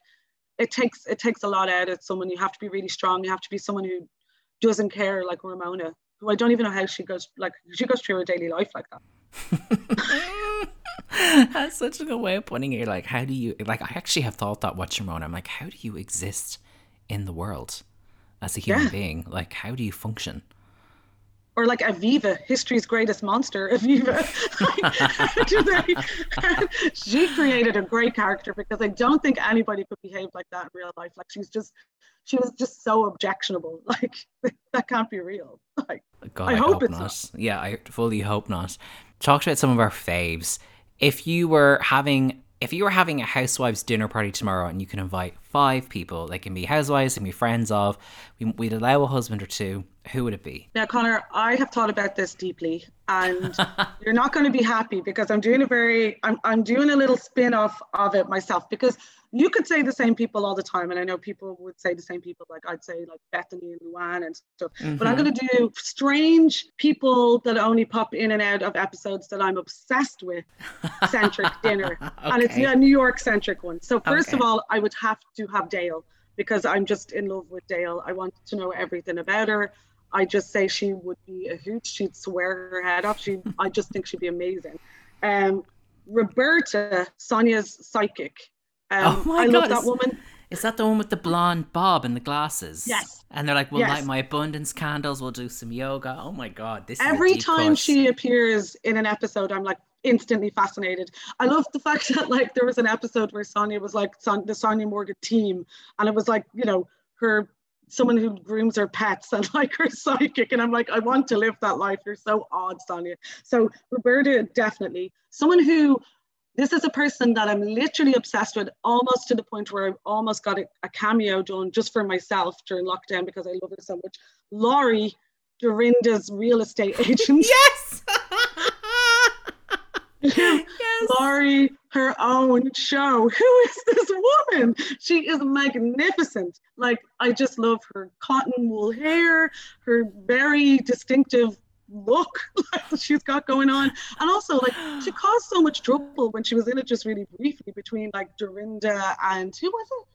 it takes it takes a lot out of someone. You have to be really strong. You have to be someone who doesn't care like ramona who i don't even know how she goes like she goes through her daily life like that. That's such a good way of putting it. Like how do you like i actually have thought that watching ramona i'm like how do you exist in the world as a human yeah. being. Like, how do you function? Or like Aviva, history's greatest monster, Aviva. she created a great character because I don't think anybody could behave like that in real life. Like she's just, she was just so objectionable. Like that can't be real. Like God, I, I hope, hope, it's not. not. Yeah, I fully hope not. Talked about some of our faves. If you were having if you were having a housewives dinner party tomorrow and you can invite five people, they can be housewives, they can be friends of, we'd allow a husband or two, who would it be? Now, Connor, I have thought about this deeply, and you're not going to be happy because I'm doing a very, I'm, I'm doing a little spin off of it myself because you could say the same people all the time, and I know people would say the same people. Like I'd say like Bethenny and Luann and stuff. Mm-hmm. But I'm going to do strange people that only pop in and out of episodes that I'm obsessed with. Centric dinner, okay. and it's a New York centric one. So first okay. of all, I would have to have Dale because I'm just in love with Dale. I want to know everything about her. I just say she would be a hoot. She'd swear her head off. She, I just think she'd be amazing. Um, Roberta, Sonja's psychic, um, oh my I God, love that woman. Is that the one with the blonde bob and the glasses? Yes. And they're like, we'll yes. light my abundance candles, we'll do some yoga. Oh my God. This Every time she appears in an episode, I'm like instantly fascinated. I love the fact that like there was an episode where Sonia was like Son- the Sonja Morgan team, and it was like, you know, her someone who grooms her pets and like her psychic. And I'm like, I want to live that life. You're so odd, Sonja. So Roberta, definitely. Someone who this is a person that I'm literally obsessed with, almost to the point where I've almost got a, a cameo done just for myself during lockdown because I love her so much. Laurie, Dorinda's real estate agent. Yes. yes. Laurie her own show. Who is this woman? She is magnificent. Like I just love her cotton wool hair, her very distinctive look she's got going on. And also like she caused so much trouble when she was in it just really briefly between like Dorinda and who was it?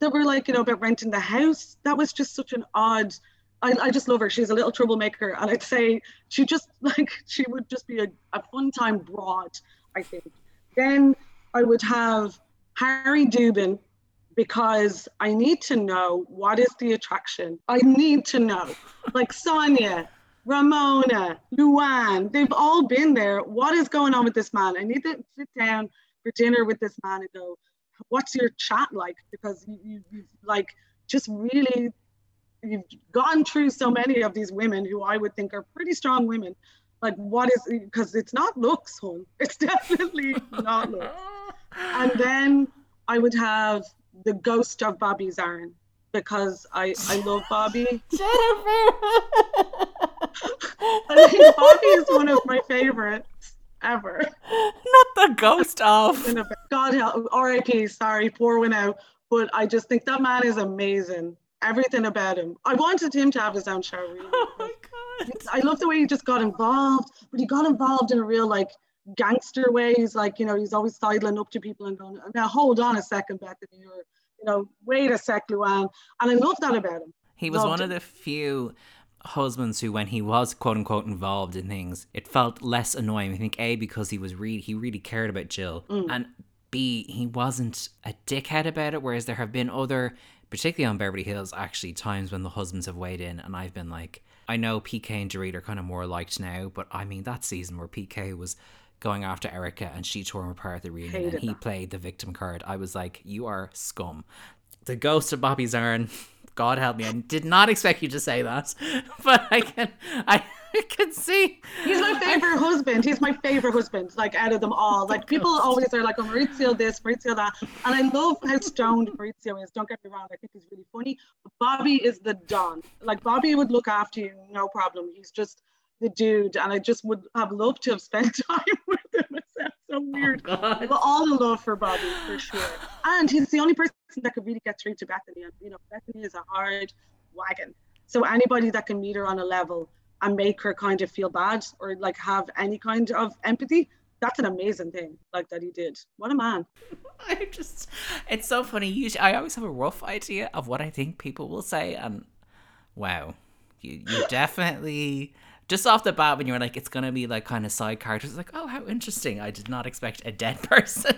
That were like, you know, about renting the house. That was just such an odd I, I just love her. She's a little troublemaker, and I'd say she just like she would just be a, a fun time broad. I think. Then I would have Harry Dubin because I need to know what is the attraction. I need to know. Like Sonja, Ramona, Luann, they've all been there. What is going on with this man? I need to sit down for dinner with this man and go, what's your chat like? Because you, you, you like just really you've gone through so many of these women who I would think are pretty strong women. Like, what is because it's not looks, hon. It's definitely not looks. And then I would have the ghost of Bobby Zarin because I I love Bobby. Jennifer. I think Bobby is one of my favorites ever. Not the ghost of. God help, R.I.P. Sorry, poor one out. But I just think that man is amazing everything about him. I wanted him to have his own show. Really. Oh my god! I love the way he just got involved, but he got involved in a real like gangster way. He's like, you know, he's always sidling up to people and going, "Now hold on a second, Bethenny," or you know, "Wait a sec, Luann." And I love that about him. He was Loved one him. of the few husbands who when he was quote unquote involved in things it felt less annoying i think a because he was really he really cared about jill mm. and b he wasn't a dickhead about it whereas there have been other particularly on Beverly Hills, actually times when the husbands have weighed in, and I've been like, I know PK and Dorit are kind of more liked now, but I mean that season where PK was going after Erika and she tore him apart at the reunion and he that. played the victim card, I was like, you are scum. The ghost of Bobby Zarin. God help me, I did not expect you to say that, but I can, I I can see. He's my favorite husband. He's my favorite husband, like out of them all. Like people always are like, oh, Maurizio this, Maurizio that. And I love how stoned Maurizio is. Don't get me wrong. I think he's really funny. But Bobby is the Don. Like Bobby would look after you, no problem. He's just the dude. And I just would have loved to have spent time with him. It sounds so oh, weird. Oh, but all the love for Bobby, for sure. And he's the only person that could really get through to Bethenny. And, you know, Bethenny is a hard wagon. So anybody that can meet her on a level and make her kind of feel bad or like have any kind of empathy that's an amazing thing like that he did. What a man. I just it's so funny. Usually i always have a rough idea of what i think people will say and wow you, you definitely just off the bat when you were like it's gonna be like kind of side characters like oh how interesting. I did not expect a dead person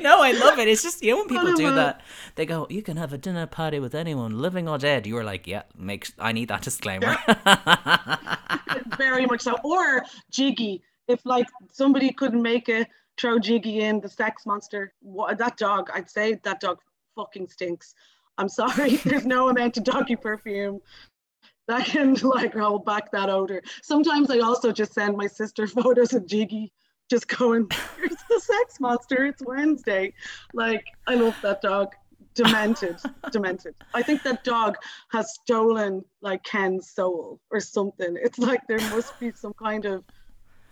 no, I love it. It's just you know when people do that, they go, "You can have a dinner party with anyone, living or dead." You are like, "Yeah, make I need that disclaimer." Very much so. Or Jiggy, if like somebody couldn't make it, throw Jiggy in the sex monster. What that dog? I'd say that dog fucking stinks. I'm sorry. There's no amount of doggy perfume that can like hold back that odor. Sometimes I also just send my sister photos of Jiggy just going, here's the sex monster. It's Wednesday. Like, I love that dog. Demented, demented. I think that dog has stolen like Ken's soul or something. It's like there must be some kind of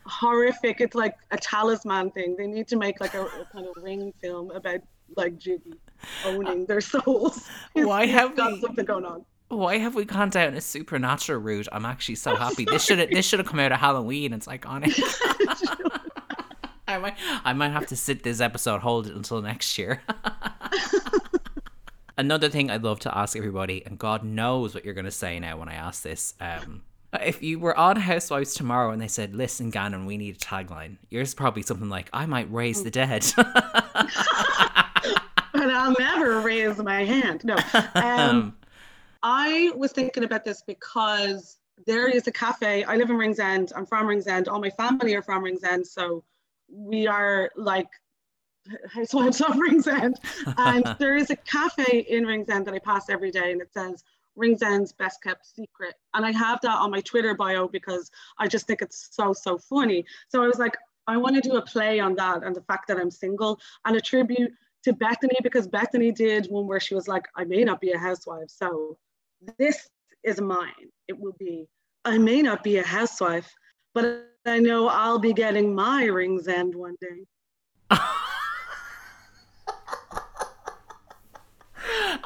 horrific, it's like a talisman thing. They need to make like a, a kind of ring film about like Jiggy owning their souls. Why have got we... something going on? why have we gone down a supernatural route? I'm actually so happy. This should this should have come out of Halloween. It's iconic. I might I might have to sit this episode, hold it until next year. Another thing I'd love to ask everybody, and God knows what you're gonna say now when I ask this. Um, if you were on Housewives tomorrow and they said, "Listen, Gannon, we need a tagline," yours is probably something like, "I might raise the dead." but I'll never raise my hand. No. Um, I was thinking about this because there is a cafe. I live in Ringsend. I'm from Ringsend. All my family are from Ringsend, so we are like housewives of Ringsend. Um, and there is a cafe in Ringsend that I pass every day, and it says Ringsend's best kept secret. And I have that on my Twitter bio because I just think it's so, so funny. So I was like, I want to do a play on that and the fact that I'm single and a tribute to Bethenny because Bethenny did one where she was like, I may not be a housewife. So this is mine. It will be, I may not be a housewife, but I know I'll be getting my Rings End one day.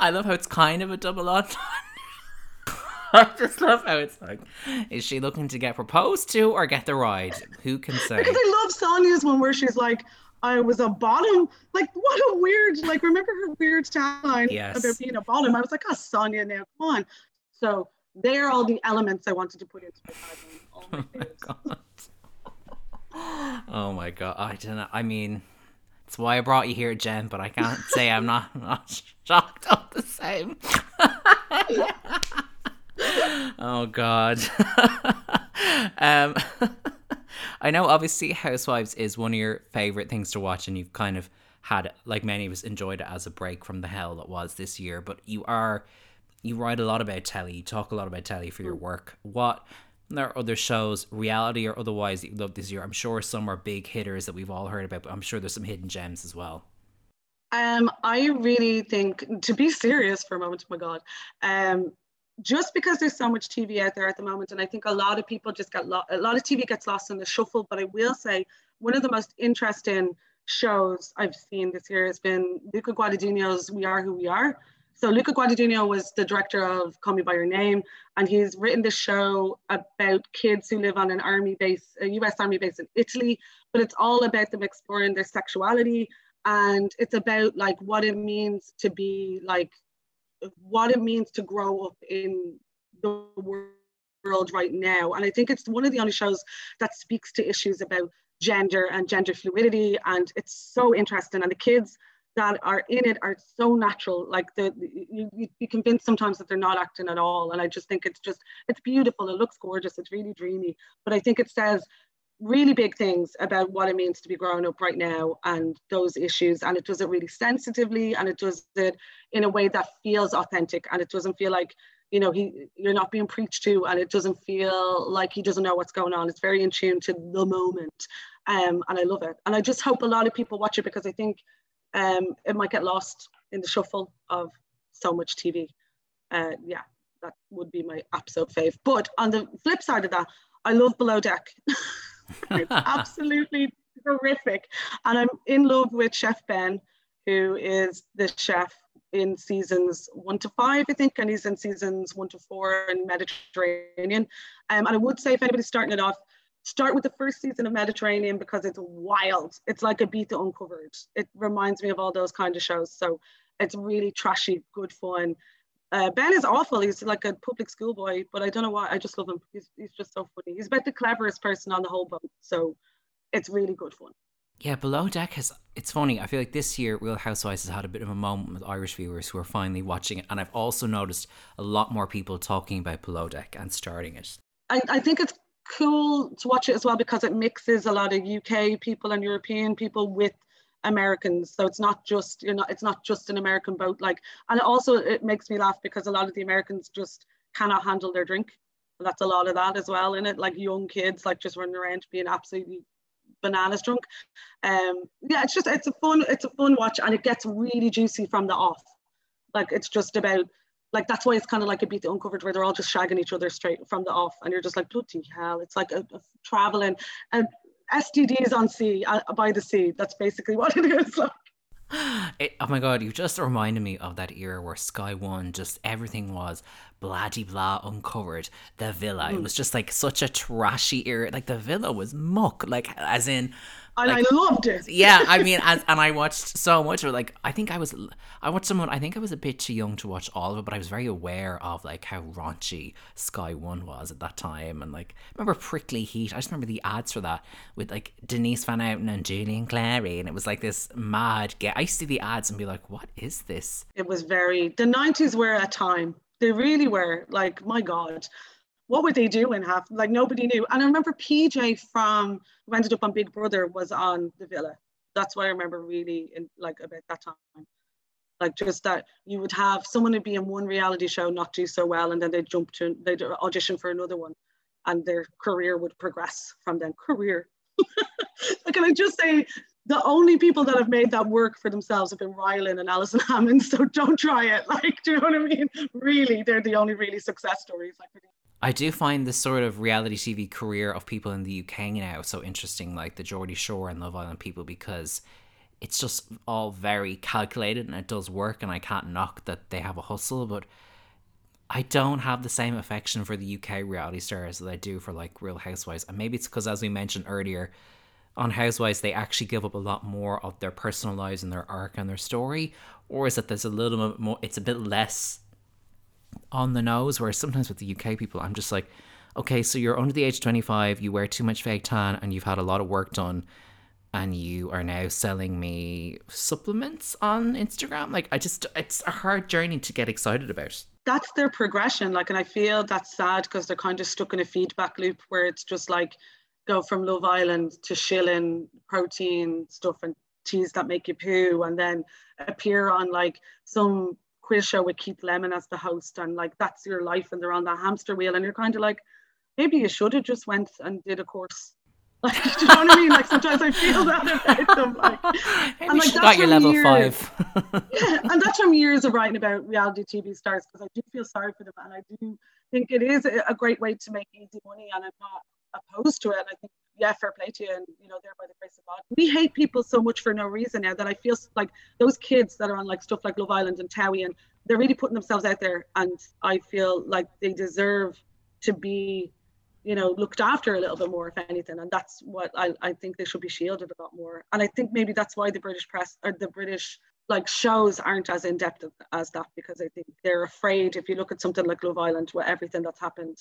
I love how it's kind of a double entendre. I just love how it's like, is she looking to get proposed to or get the ride? Who can say? Because I love Sonja's one where she's like, I was a bottom. Like, what a weird, like, remember her weird tagline Yes. about being a bottom? I was like, oh, Sonja, now, come on. So, they're all the elements I wanted to put into my tagline. All my faves. God. Oh my god! I don't know. I mean, it's why I brought you here, Jen. But I can't say I'm not, not shocked all the same. oh god. um, I know. Obviously, Housewives is one of your favorite things to watch, and you've kind of had, like many of us, enjoyed it as a break from the hell that was this year. But you are, you write a lot about telly. You talk a lot about telly for your work. What? There are other shows, reality or otherwise, that you love this year. I'm sure some are big hitters that we've all heard about, but I'm sure there's some hidden gems as well. Um, I really think to be serious for a moment, oh my God, um, just because there's so much TV out there at the moment, and I think a lot of people just get lo- a lot of TV gets lost in the shuffle. But I will say one of the most interesting shows I've seen this year has been Luca Guadagnino's "We Are Who We Are." So Luca Guadagnino was the director of Call Me by Your Name, and he's written this show about kids who live on an army base, a U.S. Army base in Italy. But it's all about them exploring their sexuality and it's about like what it means to be like what it means to grow up in the world right now and i think it's one of the only shows that speaks to issues about gender and gender fluidity and it's so interesting and the kids that are in it are so natural like the you, you'd be convinced sometimes that they're not acting at all. And i just think it's just it's beautiful. It looks gorgeous. It's really dreamy. But i think it says really big things about what it means to be growing up right now and those issues. And it does it really sensitively. And it does it in a way that feels authentic. And it doesn't feel like you know he you're not being preached to. And it doesn't feel like he doesn't know what's going on. It's very in tune to the moment. Um, and i love it. And i just hope a lot of people watch it because i think um, it might get lost in the shuffle of so much tv uh, yeah that would be my absolute fave but on the flip side of that i love below deck it's absolutely horrific. And I'm in love with Chef Ben, who is the chef in seasons one to five, I think, and he's in seasons one to four in Mediterranean. Um, and I would say if anybody's starting it off, start with the first season of Mediterranean because it's wild. It's like Ibiza Uncovered. It reminds me of all those kind of shows. So it's really trashy, good fun. Uh, ben is awful. He's like a public schoolboy, but I don't know why. I just love him. He's, he's just so funny. He's about the cleverest person on the whole boat. So it's really good fun. Yeah, Below Deck has. It's funny. I feel like this year, Real Housewives has had a bit of a moment with Irish viewers who are finally watching it, and I've also noticed a lot more people talking about Below Deck and starting it. I, I think it's cool to watch it as well because it mixes a lot of UK people and European people with Americans. So it's not just you know it's not just an American boat. Like, and also it makes me laugh because a lot of the Americans just cannot handle their drink. That's a lot of that as well in it. Like young kids like just running around being absolutely bananas drunk. Um, yeah, it's just it's a fun it's a fun watch and it gets really juicy from the off. Like it's just about like that's why it's kind of like Ibiza Uncovered where they're all just shagging each other straight from the off and you're just like bloody hell it's like a, a traveling and STDs on sea uh, by the sea that's basically what it is like It, oh my god, you just reminded me of that era where Sky One just everything was blah blah uncovered. The villa, it was just like such a trashy era. Like the villa was muck, like as in and Like- I loved it yeah, I mean, as, and I watched so much of it. Like, I think I was, I watched someone. I think I was a bit too young to watch all of it, but I was very aware of like how raunchy Sky One was at that time. And like, remember Prickly Heat? I just remember the ads for that with like Denise Van Outen and Julian Clary, and it was like this mad. Get, I used to see the ads and be like, what is this? it was very the 90s were a time they really were like my god what would they do in half like nobody knew and i remember pj from who ended up on big brother was on the villa that's what i remember really in like about that time like just that you would have someone would be in one reality show not do so well and then they'd jump to they'd audition for another one and their career would progress from then career like can i just say the only people that have made that work for themselves have been Rylan and Alison Hammond. So don't try it. Like, do you know what I mean? Really, they're the only really success stories. Like, I do find this sort of reality TV career of people in the UK now so interesting, like the Geordie Shore and Love Island people, because it's just all very calculated and it does work, and I can't knock that they have a hustle, but I don't have the same affection for the UK reality stars that I do for like Real Housewives, and maybe it's because, as we mentioned earlier, on Housewives they actually give up a lot more of their personal lives and their arc and their story, or is it that there's a little bit more? It's a bit less on the nose. Whereas sometimes with the UK people, I'm just like, okay, so you're under the age of 25, you wear too much fake tan, and you've had a lot of work done, and you are now selling me supplements on Instagram. Like, I just, it's a hard journey to get excited about. That's their progression. Like, and I feel that's sad because they're kind of stuck in a feedback loop where it's just like go from Love Island to shilling protein stuff and teas that make you poo, and then appear on like some quiz show with Keith Lemon as the host and like that's your life and they're on that hamster wheel and you're kind of like maybe you should have just went and did a course. Like do you know what I mean? Like sometimes I feel that about them like maybe and like got your level years, five. yeah, and that's from years of writing about reality TV stars because I do feel sorry for them and I do think it is a great way to make easy money and I'm not opposed to it and I think yeah, fair play to you, and you know, there by the grace of God. We hate people so much for no reason now that I feel like those kids that are on like stuff like Love Island and Towie, and they're really putting themselves out there, and I feel like they deserve to be, you know, looked after a little bit more, if anything, and that's what I, I think they should be shielded a lot more, and I think maybe that's why the British press or the British like shows aren't as in depth as that because I think they're afraid if you look at something like Love Island, where everything that's happened,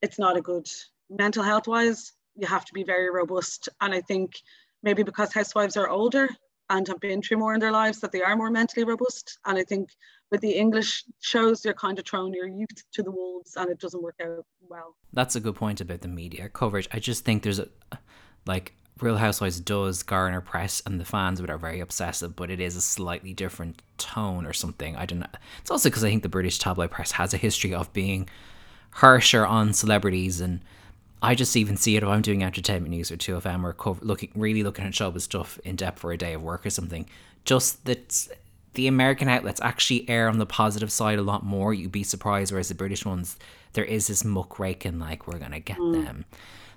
it's not a good mental health wise you have to be very robust. And I think maybe because housewives are older and have been through more in their lives that they are more mentally robust. And I think with the English shows, you're kind of thrown your youth to the wolves and it doesn't work out well. That's a good point about the media coverage. I just think there's a, like, Real Housewives does garner press and the fans would are very obsessive, but it is a slightly different tone or something. I don't know. It's also because I think the British tabloid press has a history of being harsher on celebrities and I just even see it if I'm doing entertainment news or 2FM or cover, looking really looking at showbiz stuff in depth for a day of work or something. Just that the American outlets actually err on the positive side a lot more. You'd be surprised, whereas the British ones, there is this muckraking like we're gonna get mm. them.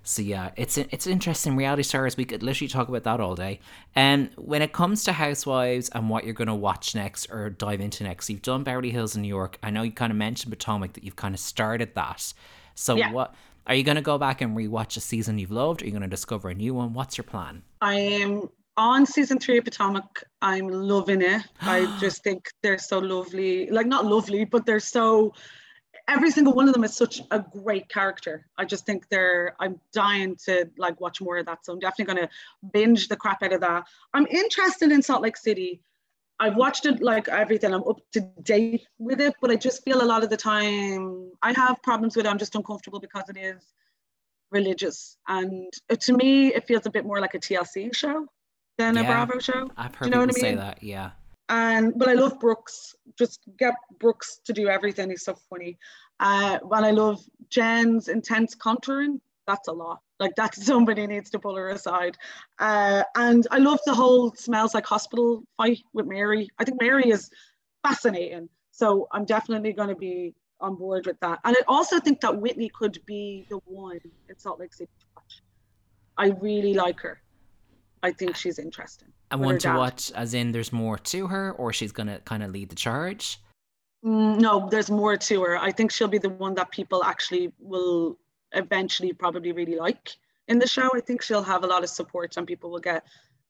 So yeah, it's it's interesting. Reality stars, we could literally talk about that all day. And when it comes to Housewives and what you're gonna watch next or dive into next, you've done Beverly Hills in New York. I know you kind of mentioned Potomac that you've kind of started that. So yeah. what are you going to go back and rewatch a season you've loved? Are you going to discover a new one? What's your plan? I am on season three of Potomac. I'm loving it. I just think they're so lovely. Like, not lovely, but they're so. Every single one of them is such a great character. I just think they're. I'm dying to like watch more of that. So I'm definitely going to binge the crap out of that. I'm interested in Salt Lake City I've watched it like everything. I'm up to date with it, but I just feel a lot of the time I have problems with it. I'm just uncomfortable because it is religious, and to me, it feels a bit more like a TLC show than yeah, a Bravo show. I've heard you know people I mean? say that. Yeah. And but I love Brooks. Just get Brooks to do everything. He's so funny. Uh, and I love Jen's intense contouring. That's a lot. Like that somebody needs to pull her aside. Uh, and I love the whole smells like hospital fight with Mary. I think Mary is fascinating. So I'm definitely going to be on board with that. And I also think that Whitney could be the one in Salt Lake City to watch. I really like her. I think she's interesting. I want to watch, as in there's more to her, or she's going to kind of lead the charge? Mm, no, there's more to her. I think she'll be the one that people actually will eventually probably really like in the show. I think she'll have a lot of support and people will get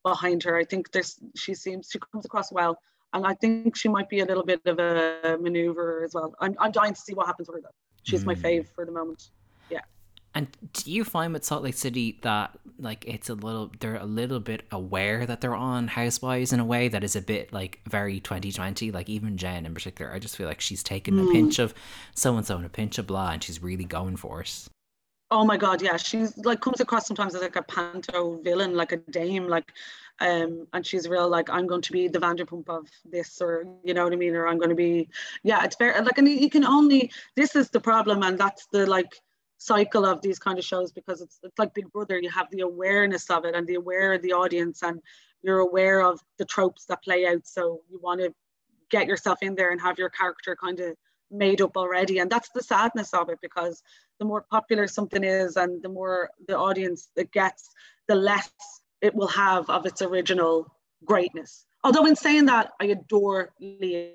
behind her. I think there's she seems she comes across well. And I think she might be a little bit of a maneuver as well. I'm, I'm dying to see what happens with her though. She's mm. my hmm. fave for the moment. Yeah. And do you find with Salt Lake City that like it's a little they're a little bit aware that they're on Housewives in a way that is a bit like very 2020. Like even Jen in particular, I just feel like she's taking mm. a hmm. pinch of so and so and a pinch of blah, and she's really going for it. Oh my god, yeah. She's like comes across sometimes as like a panto villain, like a dame, like um and she's real like I'm going to be the Vanderpump of this or you know what I mean, or I'm gonna be yeah, it's very like and you can only this is the problem and that's the like cycle of these kind of shows because it's it's like Big Brother, you have the awareness of it and the aware of the audience and you're aware of the tropes that play out. So you want to get yourself in there and have your character kind of made up already. And that's the sadness of it because the more popular something is and the more the audience it gets, the less it will have of its original greatness. Although in saying that, I adore Leah.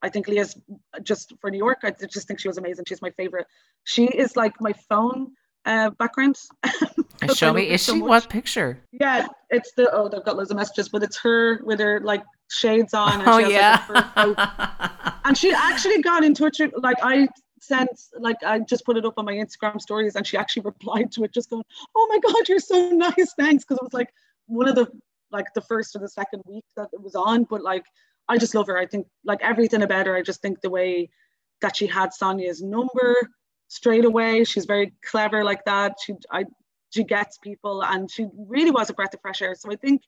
I think Leah's just for New York. I just think she was amazing. She's my favorite. She is like my phone uh, background. Show me. Is so she much. what picture? Yeah, it's the oh they've got loads of messages, but it's her with her like shades on. And oh yeah. Like, and she actually got in touch with like I sent like I just put it up on my Instagram stories, and she actually replied to it, just going, "Oh my God, you're so nice, thanks," because it was like one of the like the first or the second week that it was on, but like I just love her. I think like everything about her. I just think the way that she had Sonja's number straight away. She's very clever like that. She I she gets people and she really was a breath of fresh air. So I think,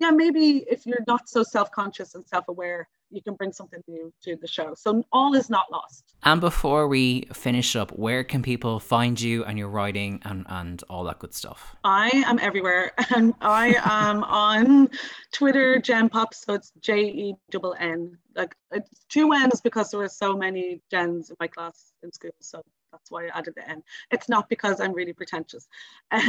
yeah, maybe if you're not so self-conscious and self-aware, you can bring something new to the show. So all is not lost. And before we finish up, where can people find you and your writing and, and all that good stuff? I am everywhere. And I am on Twitter, Jen Pop. So it's J E N N. Like it's two N's because there were so many Jens in my class in school. So that's why I added the N. It's not because I'm really pretentious.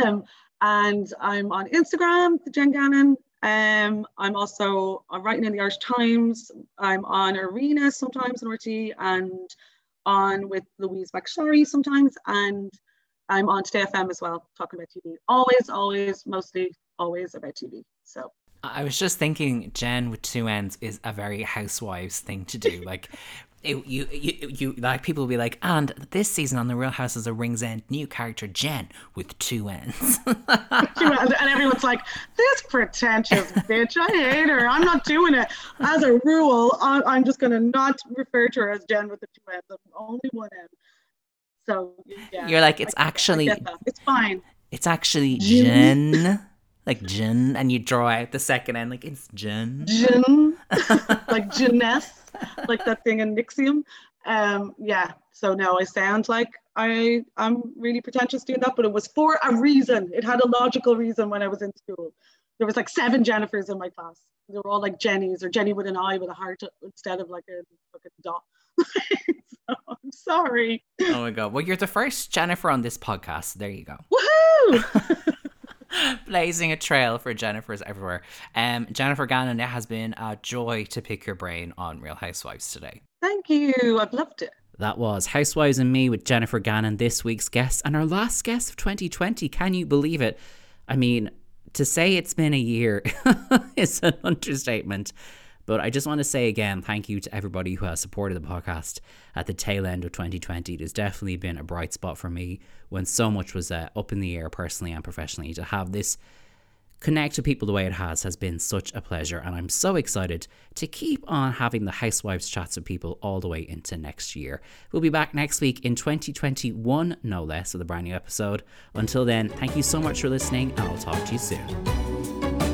Um, and I'm on Instagram, the Jen Gannon. Um, I'm also writing in the Irish Times. I'm on Arena sometimes in RTÉ and on with Louise McSharry sometimes. And I'm on Today FM as well, talking about TV. Always, always, mostly always about TV. So I was just thinking, Jen with two ends is a very housewives thing to do. Like, it, you, you, you, like people will be like, and this season on the Real House is a Rings End new character Jen with two ends. and everyone's like, this pretentious bitch, I hate her. I'm not doing it. As a rule, I'm just gonna not refer to her as Jen with the two ends. I'm only one end. So yeah, you're like, it's I, actually, I it's fine. It's actually mm-hmm. Jen like gin, and you draw out the second end like it's gin. Gin, like Jeunesse, like that thing in Nixium. Um, yeah. So now I sound like I I'm really pretentious doing that, but it was for a reason. It had a logical reason when I was in school. There was like seven Jennifers in my class. They were all like Jennies or Jenny with an eye with a heart instead of like a a dot. so, I'm sorry. Oh my god. Well, you're the first Jennifer on this podcast. There you go. Woohoo! blazing a trail for Jennifer's everywhere. Um, Jennifer Gannon, it has been a joy to pick your brain on Real Housewives today. Thank you. I've loved it. That was Housewives and Me with Jennifer Gannon, this week's guest, and our last guest of 2020. Can you believe it? I mean, to say it's been a year is an understatement. But I just want to say again, thank you to everybody who has supported the podcast at the tail end of 2020. It has definitely been a bright spot for me when so much was uh, up in the air personally and professionally. To have this connect to people the way it has has been such a pleasure, and I'm so excited to keep on having the Housewives chats with people all the way into next year. We'll be back next week in 2021, no less, with a brand new episode. Until then, thank you so much for listening, and I'll talk to you soon.